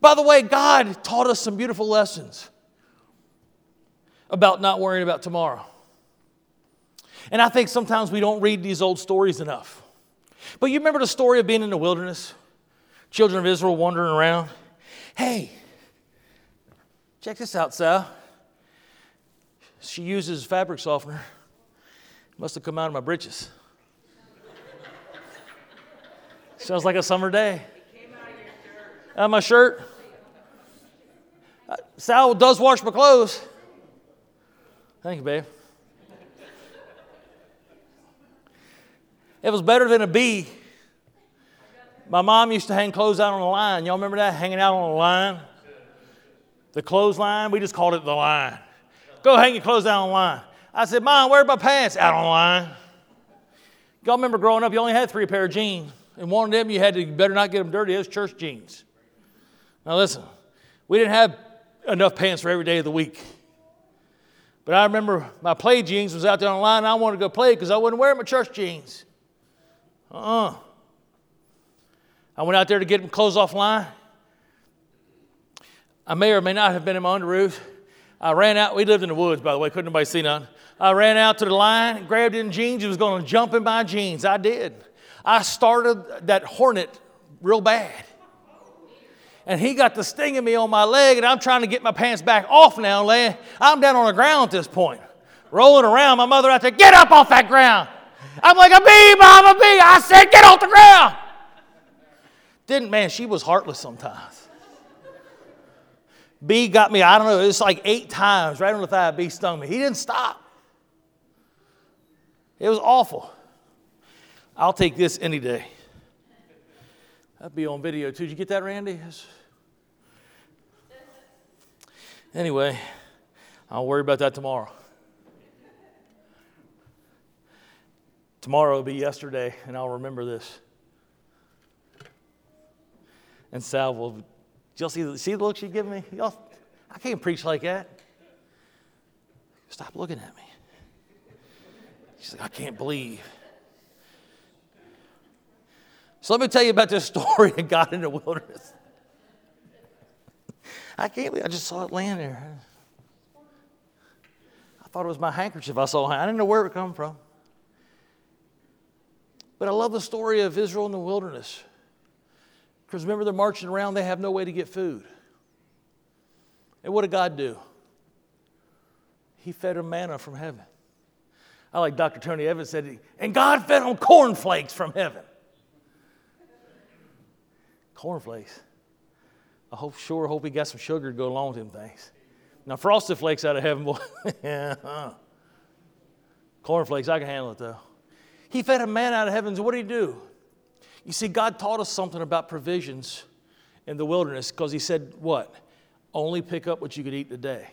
By the way, God taught us some beautiful lessons about not worrying about tomorrow. And I think sometimes we don't read these old stories enough. But you remember the story of being in the wilderness? Children of Israel wandering around. Hey, check this out, Sal. She uses fabric softener. Must have come out of my britches. Sounds like a summer day. Out of my shirt. Uh, Sal does wash my clothes. Thank you, babe. It was better than a bee. My mom used to hang clothes out on the line. Y'all remember that? Hanging out on the line? The clothesline? We just called it the line. Go hang your clothes out on the line. I said, Mom, where are my pants? Out on the line. Y'all remember growing up, you only had three pair of jeans. And one of them, you had to you better not get them dirty. Was church jeans. Now listen, we didn't have enough pants for every day of the week. But I remember my play jeans was out there on the line, and I wanted to go play because I wouldn't wear my church jeans. Uh-uh. I went out there to get them clothes offline. I may or may not have been in my underoos. I ran out. We lived in the woods, by the way. Couldn't nobody see none. I ran out to the line, grabbed in jeans. He was going to jump in my jeans. I did. I started that hornet real bad. And he got the sting stinging me on my leg, and I'm trying to get my pants back off now. Laying, I'm down on the ground at this point, rolling around. My mother out there, get up off that ground. I'm like, a bee, mom, a bee. I said, get off the ground. Didn't, man, she was heartless sometimes. Bee got me, I don't know, it's like eight times right on the thigh. Bee stung me. He didn't stop. It was awful. I'll take this any day. That'd be on video too. Did you get that, Randy? Anyway, I'll worry about that tomorrow. Tomorrow will be yesterday, and I'll remember this. And Sal will, y'all see, see the look she give me? Y'all, I can't preach like that. Stop looking at me. She's like, I can't believe. So let me tell you about this story of God in the wilderness. I can't believe I just saw it land there. I thought it was my handkerchief I saw. I didn't know where it come from. But I love the story of Israel in the wilderness. Because remember, they're marching around, they have no way to get food. And what did God do? He fed them manna from heaven. I like Dr. Tony Evans said, and God fed them cornflakes from heaven. Cornflakes. I hope, sure hope he got some sugar to go along with them things. Now, frosted flakes out of heaven, boy. yeah. Uh-uh. Cornflakes, I can handle it though. He fed a man out of heaven. What did he do? You see, God taught us something about provisions in the wilderness because he said, What? Only pick up what you could eat today.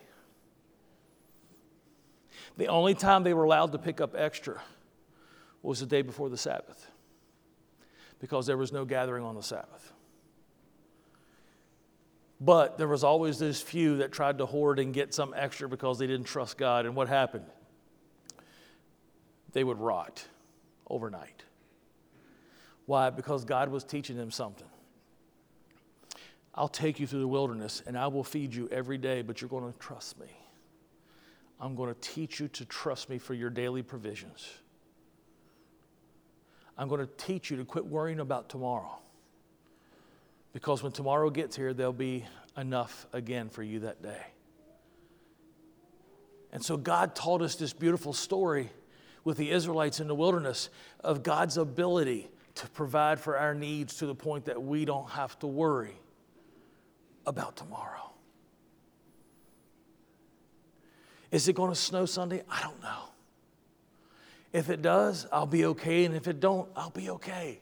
The only time they were allowed to pick up extra was the day before the Sabbath because there was no gathering on the Sabbath. But there was always this few that tried to hoard and get some extra because they didn't trust God. And what happened? They would rot overnight. Why? Because God was teaching them something. I'll take you through the wilderness and I will feed you every day, but you're going to trust me. I'm going to teach you to trust me for your daily provisions. I'm going to teach you to quit worrying about tomorrow. Because when tomorrow gets here, there'll be enough again for you that day. And so God taught us this beautiful story with the Israelites in the wilderness of God's ability to provide for our needs to the point that we don't have to worry about tomorrow. Is it going to snow Sunday? I don't know. If it does, I'll be okay. And if it don't, I'll be okay.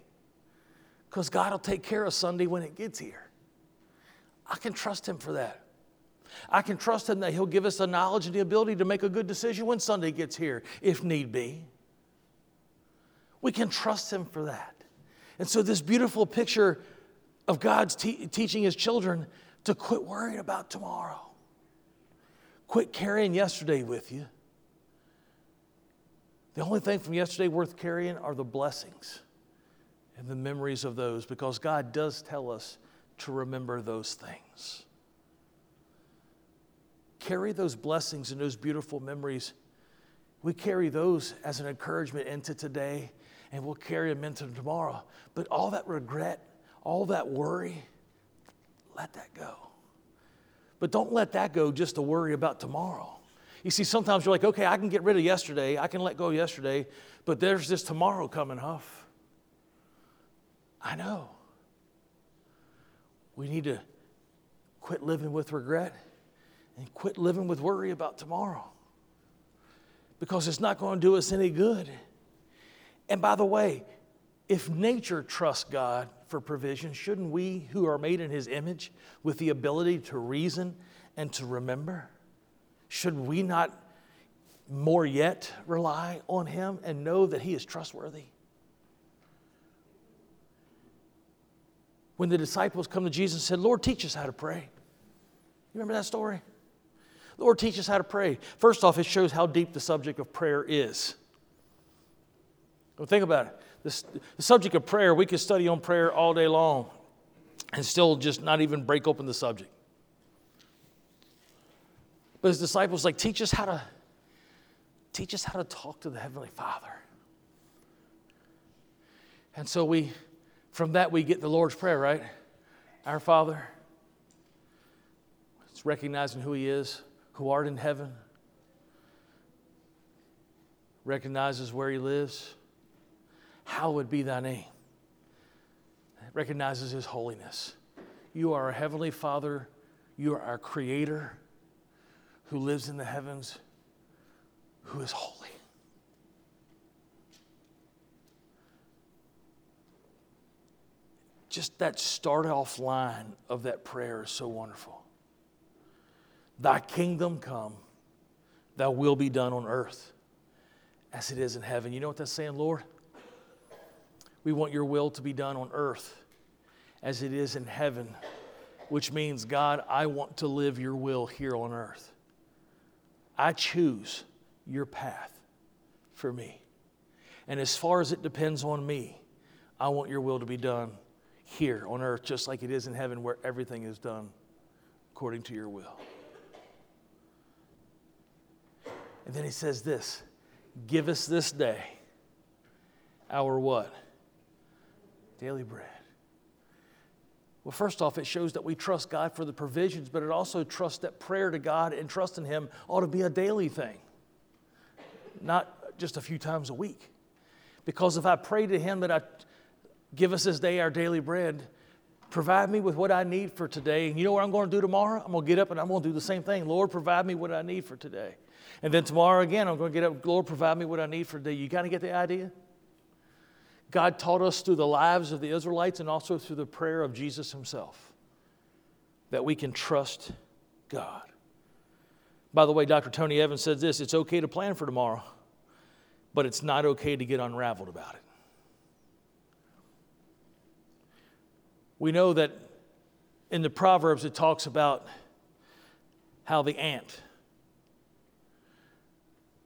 Because God will take care of Sunday when it gets here. I can trust Him for that. I can trust Him that He'll give us the knowledge and the ability to make a good decision when Sunday gets here, if need be. We can trust Him for that. And so, this beautiful picture of God's te- teaching His children to quit worrying about tomorrow, quit carrying yesterday with you the only thing from yesterday worth carrying are the blessings and the memories of those because God does tell us to remember those things. Carry those blessings and those beautiful memories. We carry those as an encouragement into today and we'll carry them into tomorrow. But all that regret, all that worry, let that go. But don't let that go just to worry about tomorrow. You see, sometimes you're like, okay, I can get rid of yesterday, I can let go yesterday, but there's this tomorrow coming, Huff. I know. We need to quit living with regret and quit living with worry about tomorrow because it's not going to do us any good. And by the way, if nature trusts God for provision, shouldn't we, who are made in His image, with the ability to reason and to remember, should we not more yet rely on Him and know that He is trustworthy? When the disciples come to Jesus and said, Lord, teach us how to pray. You remember that story? Lord, teach us how to pray. First off, it shows how deep the subject of prayer is. Well, think about it. The subject of prayer, we could study on prayer all day long and still just not even break open the subject. But his disciples like, teach us how to teach us how to talk to the Heavenly Father. And so we, from that, we get the Lord's Prayer, right? Our Father. It's recognizing who He is, who art in heaven. Recognizes where He lives. Hallowed be thy name. Recognizes His holiness. You are our Heavenly Father. You are our Creator who lives in the heavens, who is holy. Just that start off line of that prayer is so wonderful. Thy kingdom come, thy will be done on earth as it is in heaven. You know what that's saying, Lord? We want your will to be done on earth as it is in heaven, which means, God, I want to live your will here on earth. I choose your path for me. And as far as it depends on me, I want your will to be done here on earth, just like it is in heaven, where everything is done according to your will. And then he says this Give us this day our what? Daily bread. Well, first off, it shows that we trust God for the provisions, but it also trusts that prayer to God and trust in Him ought to be a daily thing, not just a few times a week. Because if I pray to Him that I give us this day our daily bread, provide me with what I need for today, and you know what I'm going to do tomorrow? I'm going to get up and I'm going to do the same thing. Lord, provide me what I need for today. And then tomorrow again, I'm going to get up, Lord, provide me what I need for today. You kind of get the idea? God taught us through the lives of the Israelites and also through the prayer of Jesus himself. that we can trust God. By the way, Dr. Tony Evans says this it's okay to plan for tomorrow, but it's not okay to get unraveled about it. We know that in the Proverbs it talks about how the ant,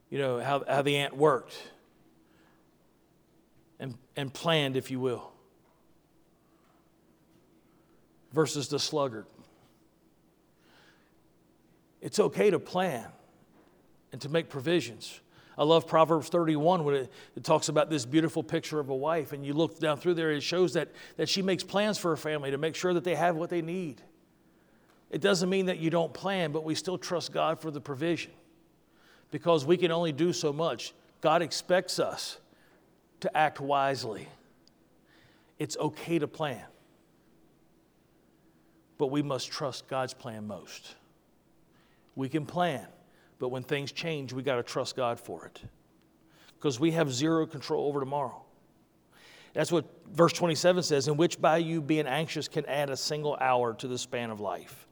you know, how, how the ant worked and, and planned, if you will, versus the sluggard. It's okay to plan and to make provisions. I love Proverbs 31 when it, it, talks about this beautiful picture of a wife, and you look down through there, it shows that, that she makes plans for her family to make sure that they have what they need. It doesn't mean that you don't plan, but we still trust God for the provision because we can only do so much. God expects us to act wisely. It's okay to plan, but we must trust God's plan most. We can plan, but when things change, we got to trust God for it because we have zero control over tomorrow. That's what verse 27 says, in which by you being anxious can add a single hour to the span of life.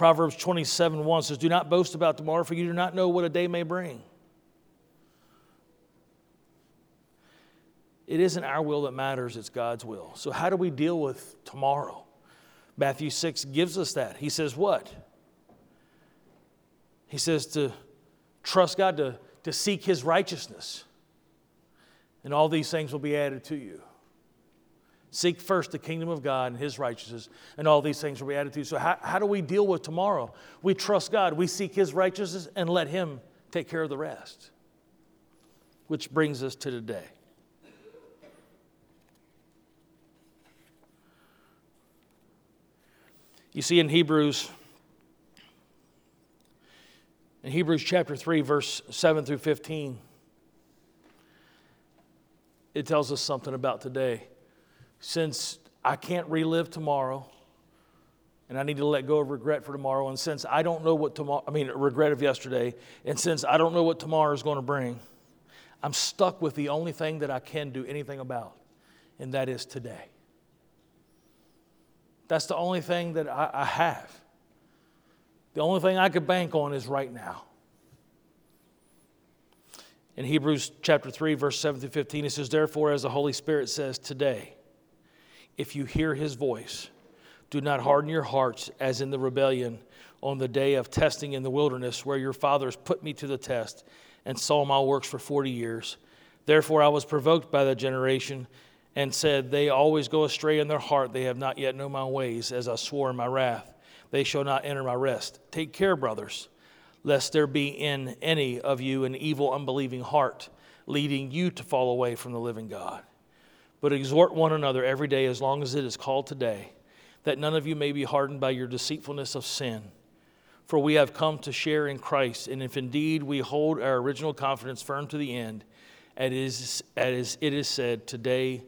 Proverbs 27 1 says, Do not boast about tomorrow, for you do not know what a day may bring. It isn't our will that matters, it's God's will. So, how do we deal with tomorrow? Matthew 6 gives us that. He says, What? He says to trust God, to, to seek His righteousness, and all these things will be added to you. Seek first the kingdom of God and His righteousness, and all these things will be added to you. So, how, how do we deal with tomorrow? We trust God, we seek His righteousness, and let Him take care of the rest. Which brings us to today. You see, in Hebrews in Hebrews chapter 3, verse 7 through 15, it tells us something about today. Since I can't relive tomorrow, and I need to let go of regret for tomorrow, and since I don't know what tomorrow, I mean, regret of yesterday, and since I don't know what tomorrow is going to bring, I'm stuck with the only thing that I can do anything about, and that is today. That's the only thing that I, I have. The only thing I could bank on is right now. In Hebrews chapter 3, verse 7 through 15, it says, Therefore, as the Holy Spirit says today, if you hear his voice, do not harden your hearts as in the rebellion on the day of testing in the wilderness, where your fathers put me to the test and saw my works for 40 years. Therefore, I was provoked by the generation and said, They always go astray in their heart. They have not yet known my ways, as I swore in my wrath they shall not enter my rest. Take care, brothers, lest there be in any of you an evil, unbelieving heart, leading you to fall away from the living God. But exhort one another every day, as long as it is called today, that none of you may be hardened by your deceitfulness of sin. For we have come to share in Christ, and if indeed we hold our original confidence firm to the end, as it is said, Today,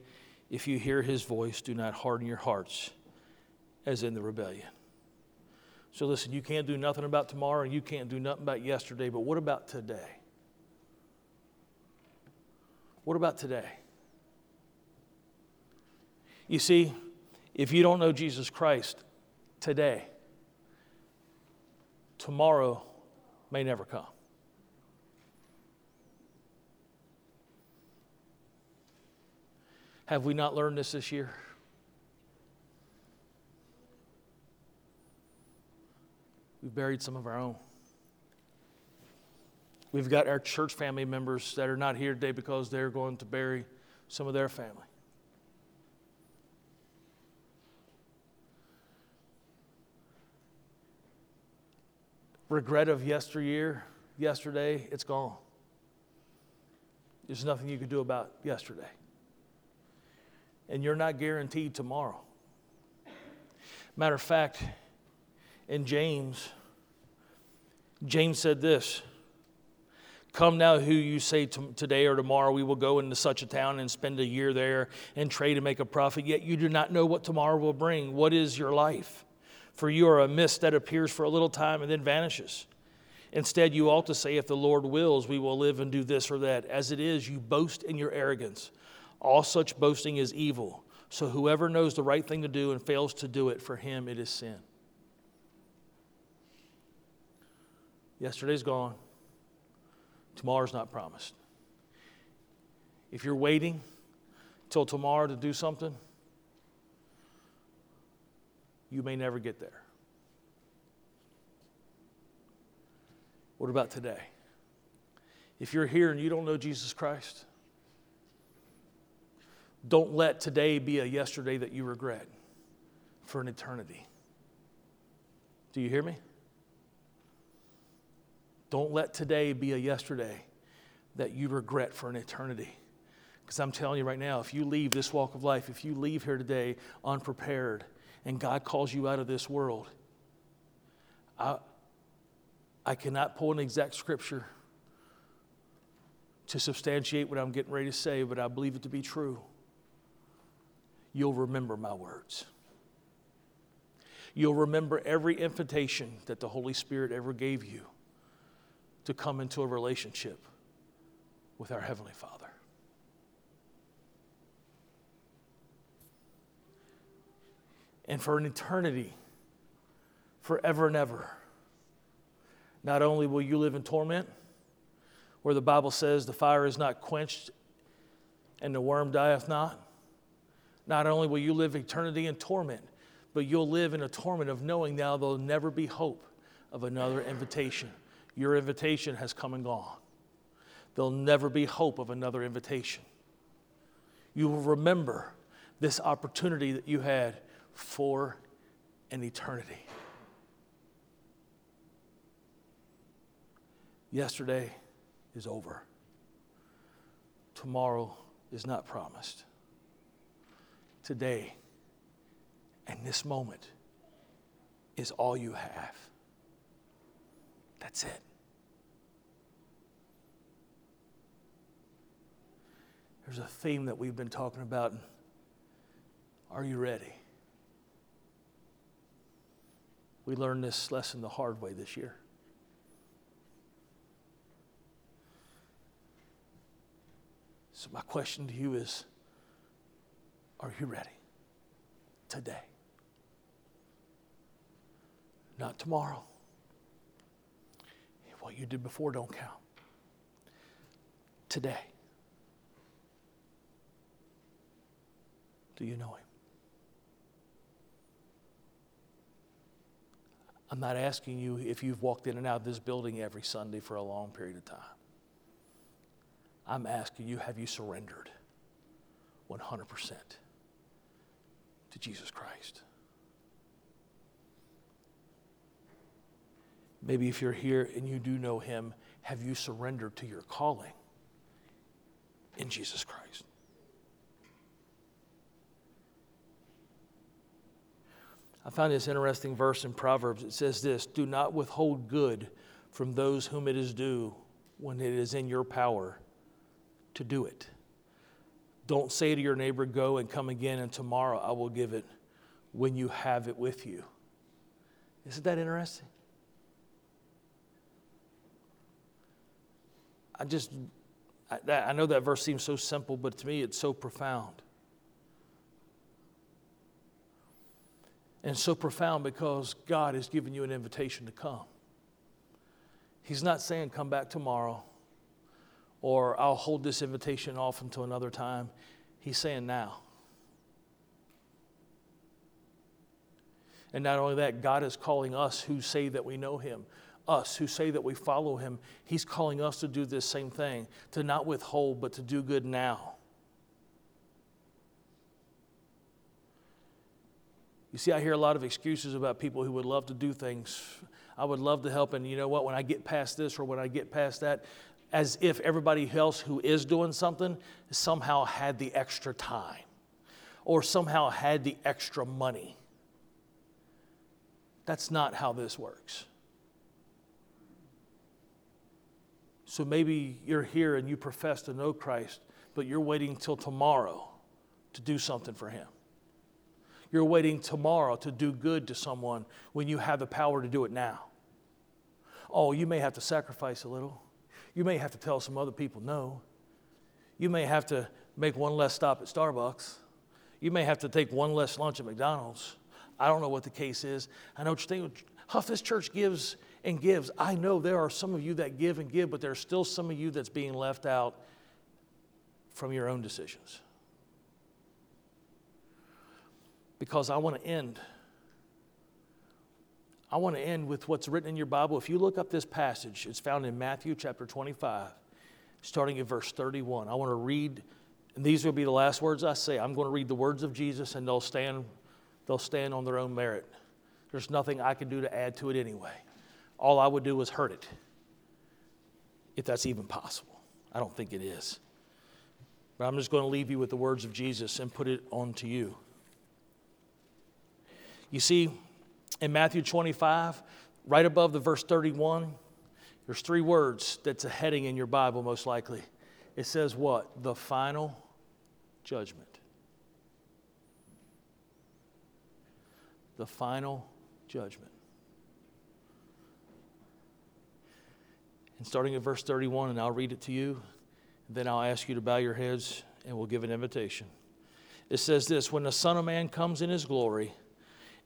if you hear his voice, do not harden your hearts as in the rebellion. So listen, you can't do nothing about tomorrow and you can't do nothing about yesterday, but what about today? What about today? You see, if you don't know Jesus Christ today, tomorrow may never come. Have we not learned this this year? We've buried some of our own. We've got our church family members that are not here today because they're going to bury some of their family. Regret of yesteryear, yesterday, it's gone. There's nothing you can do about yesterday. And you're not guaranteed tomorrow. Matter of fact, in James, James said this Come now, who you say today or tomorrow we will go into such a town and spend a year there and trade and make a profit, yet you do not know what tomorrow will bring. What is your life? For you are a mist that appears for a little time and then vanishes. Instead, you ought to say, If the Lord wills, we will live and do this or that. As it is, you boast in your arrogance. All such boasting is evil. So whoever knows the right thing to do and fails to do it, for him it is sin. Yesterday's gone. Tomorrow's not promised. If you're waiting till tomorrow to do something, you may never get there. What about today? If you're here and you don't know Jesus Christ, don't let today be a yesterday that you regret for an eternity. Do you hear me? Don't let today be a yesterday that you regret for an eternity. Because I'm telling you right now, if you leave this walk of life, if you leave here today unprepared, and God calls you out of this world, I, I cannot pull an exact scripture to substantiate what I'm getting ready to say, but I believe it to be true you'll remember my words. You'll remember every invitation that the Holy Spirit ever gave you to come into a relationship with our Heavenly Father. And for an eternity, forever and ever, not only will you live in torment, where the Bible says the fire is not quenched and the worm dieth not, not only will you live eternity in torment, but you'll live in a torment of knowing now there'll never be hope of another invitation. Your invitation has come and gone. There'll never be hope of another invitation. You will remember this opportunity that you had for an eternity. Yesterday is over. Tomorrow is not promised today and this moment is all you have. That's it. There's a theme that we've been talking about. Are you ready? We learned this lesson the hard way this year. So, my question to you is are you ready? Today. Not tomorrow. What you did before don't count. Today. Do you know him? I'm not asking you if you've walked in and out of this building every Sunday for a long period of time. I'm asking you, have you surrendered 100%? to Jesus Christ. Maybe if you're here and you do know Him, have you surrendered to your calling in Jesus Christ? I found this interesting verse in Proverbs. It says this Do not withhold good from those whom it is due when it is in your power to do it. Don't say to your neighbor, Go and come again, and tomorrow I will give it when you have it with you. Isn't that interesting? I just, I, I know that verse seems so simple, but to me it's so profound. And so profound because God has given you an invitation to come. He's not saying, Come back tomorrow or I'll hold this invitation off until another time. He's saying now. And not only that, God is calling us who say that we know Him, us who say that we follow Him. He's calling us to do this same thing, to not withhold, but to do good now. You see, I hear a lot of excuses about people who would love to do things. I would love to help, and you know what? When I get past this or when I get past that, as if everybody else who is doing something somehow had the extra time or somehow had the extra money. That's not how this works. So maybe you're here and you profess to know Christ, but you're waiting until tomorrow to do something for Him. You're waiting tomorrow to do good to someone when you have the power to do it now. Oh, you may have to sacrifice a little. You may have to tell some other people no. You may have to make one less stop at Starbucks. You may have to take one less lunch at McDonald's. I don't know what the case is. I know what you're thinking. Huff, this church gives and gives. I know there are some of you that give and give, but there's still some of you that's being left out from your own decisions. Because I want to end. I want to end with what's written in your Bible. If you look up this passage, it's found in Matthew chapter 25, starting at verse 31. I want to read, and these will be the last words I say. I'm going to read the words of Jesus, and they'll stand, they'll stand on their own merit. There's nothing I can do to add to it anyway. All I would do is hurt it, if that's even possible. I don't think it is. But I'm just going to leave you with the words of Jesus and put it onto you. You see, in Matthew 25, right above the verse 31, there's three words that's a heading in your Bible, most likely. It says what? The final judgment. The final judgment. And starting at verse 31, and I'll read it to you, then I'll ask you to bow your heads and we'll give an invitation. It says this When the Son of Man comes in his glory,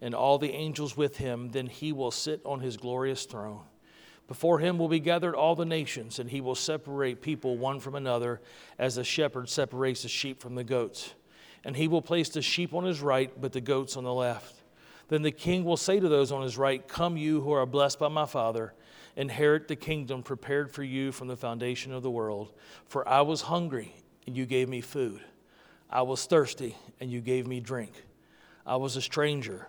and all the angels with him, then he will sit on his glorious throne. Before him will be gathered all the nations, and he will separate people one from another, as a shepherd separates the sheep from the goats. And he will place the sheep on his right, but the goats on the left. Then the king will say to those on his right, Come, you who are blessed by my Father, inherit the kingdom prepared for you from the foundation of the world. For I was hungry, and you gave me food. I was thirsty, and you gave me drink. I was a stranger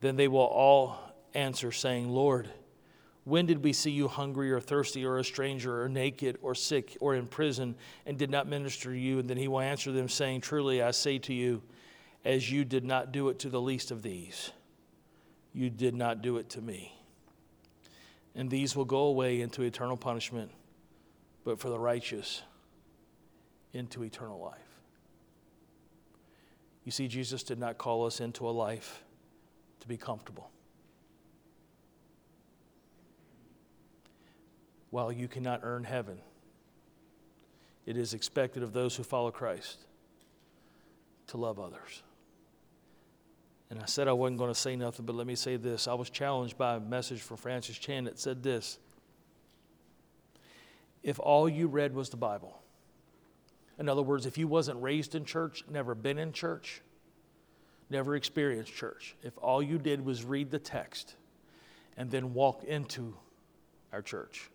Then they will all answer, saying, Lord, when did we see you hungry or thirsty or a stranger or naked or sick or in prison and did not minister to you? And then he will answer them, saying, Truly I say to you, as you did not do it to the least of these, you did not do it to me. And these will go away into eternal punishment, but for the righteous, into eternal life. You see, Jesus did not call us into a life to be comfortable. While you cannot earn heaven, it is expected of those who follow Christ to love others. And I said I wasn't going to say nothing, but let me say this. I was challenged by a message from Francis Chan that said this If all you read was the Bible, in other words, if you wasn't raised in church, never been in church, never experienced church, if all you did was read the text and then walk into our church,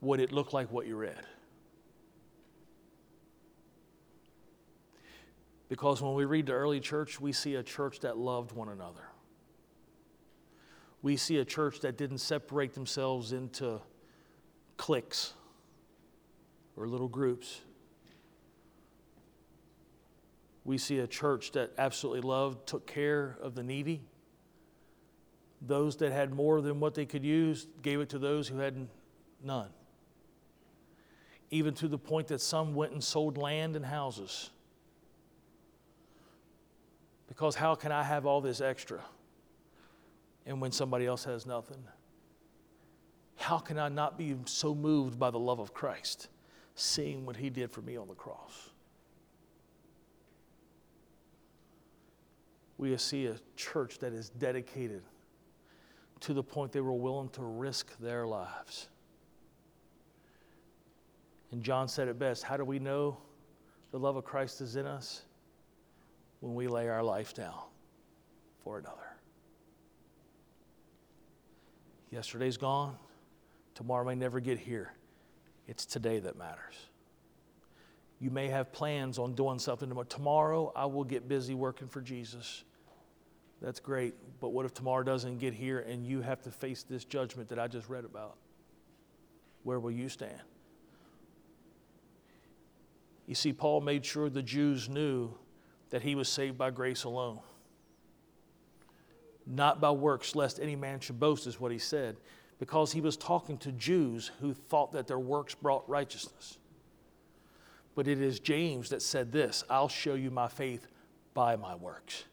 would it look like what you read? Because when we read the early church, we see a church that loved one another. We see a church that didn't separate themselves into cliques or little groups we see a church that absolutely loved, took care of the needy. Those that had more than what they could use gave it to those who had none. Even to the point that some went and sold land and houses. Because how can I have all this extra? And when somebody else has nothing? How can I not be so moved by the love of Christ, seeing what he did for me on the cross? We see a church that is dedicated to the point they were willing to risk their lives. And John said it best How do we know the love of Christ is in us? when we lay our life down for another. Yesterday's gone. Tomorrow may never get here. It's today that matters. You may have plans on doing something tomorrow. Tomorrow, I will get busy working for Jesus. That's great. But what if tomorrow doesn't get here and you have to face this judgment that I just read about? Where will you stand? You see, Paul made sure the Jews knew that he was saved by grace alone, not by works, lest any man should boast, is what he said, because he was talking to Jews who thought that their works brought righteousness. But it is James that said this I'll show you my faith by my works.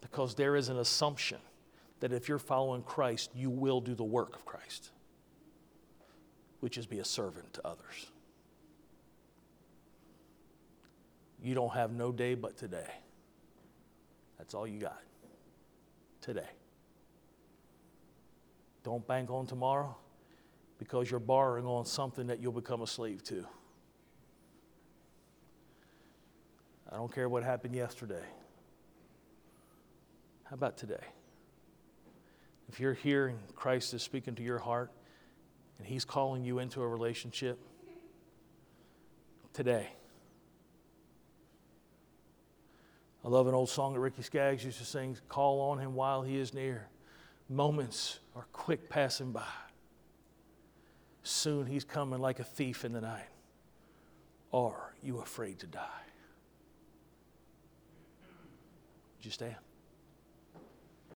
Because there is an assumption that if you're following Christ, you will do the work of Christ, which is be a servant to others. You don't have no day but today. That's all you got. Today. Don't bank on tomorrow because you're borrowing on something that you'll become a slave to. I don't care what happened yesterday. How about today? If you're here and Christ is speaking to your heart and He's calling you into a relationship, today. I love an old song that Ricky Skaggs used to sing Call on Him while He is near. Moments are quick passing by. Soon He's coming like a thief in the night. Are you afraid to die? Would you stand?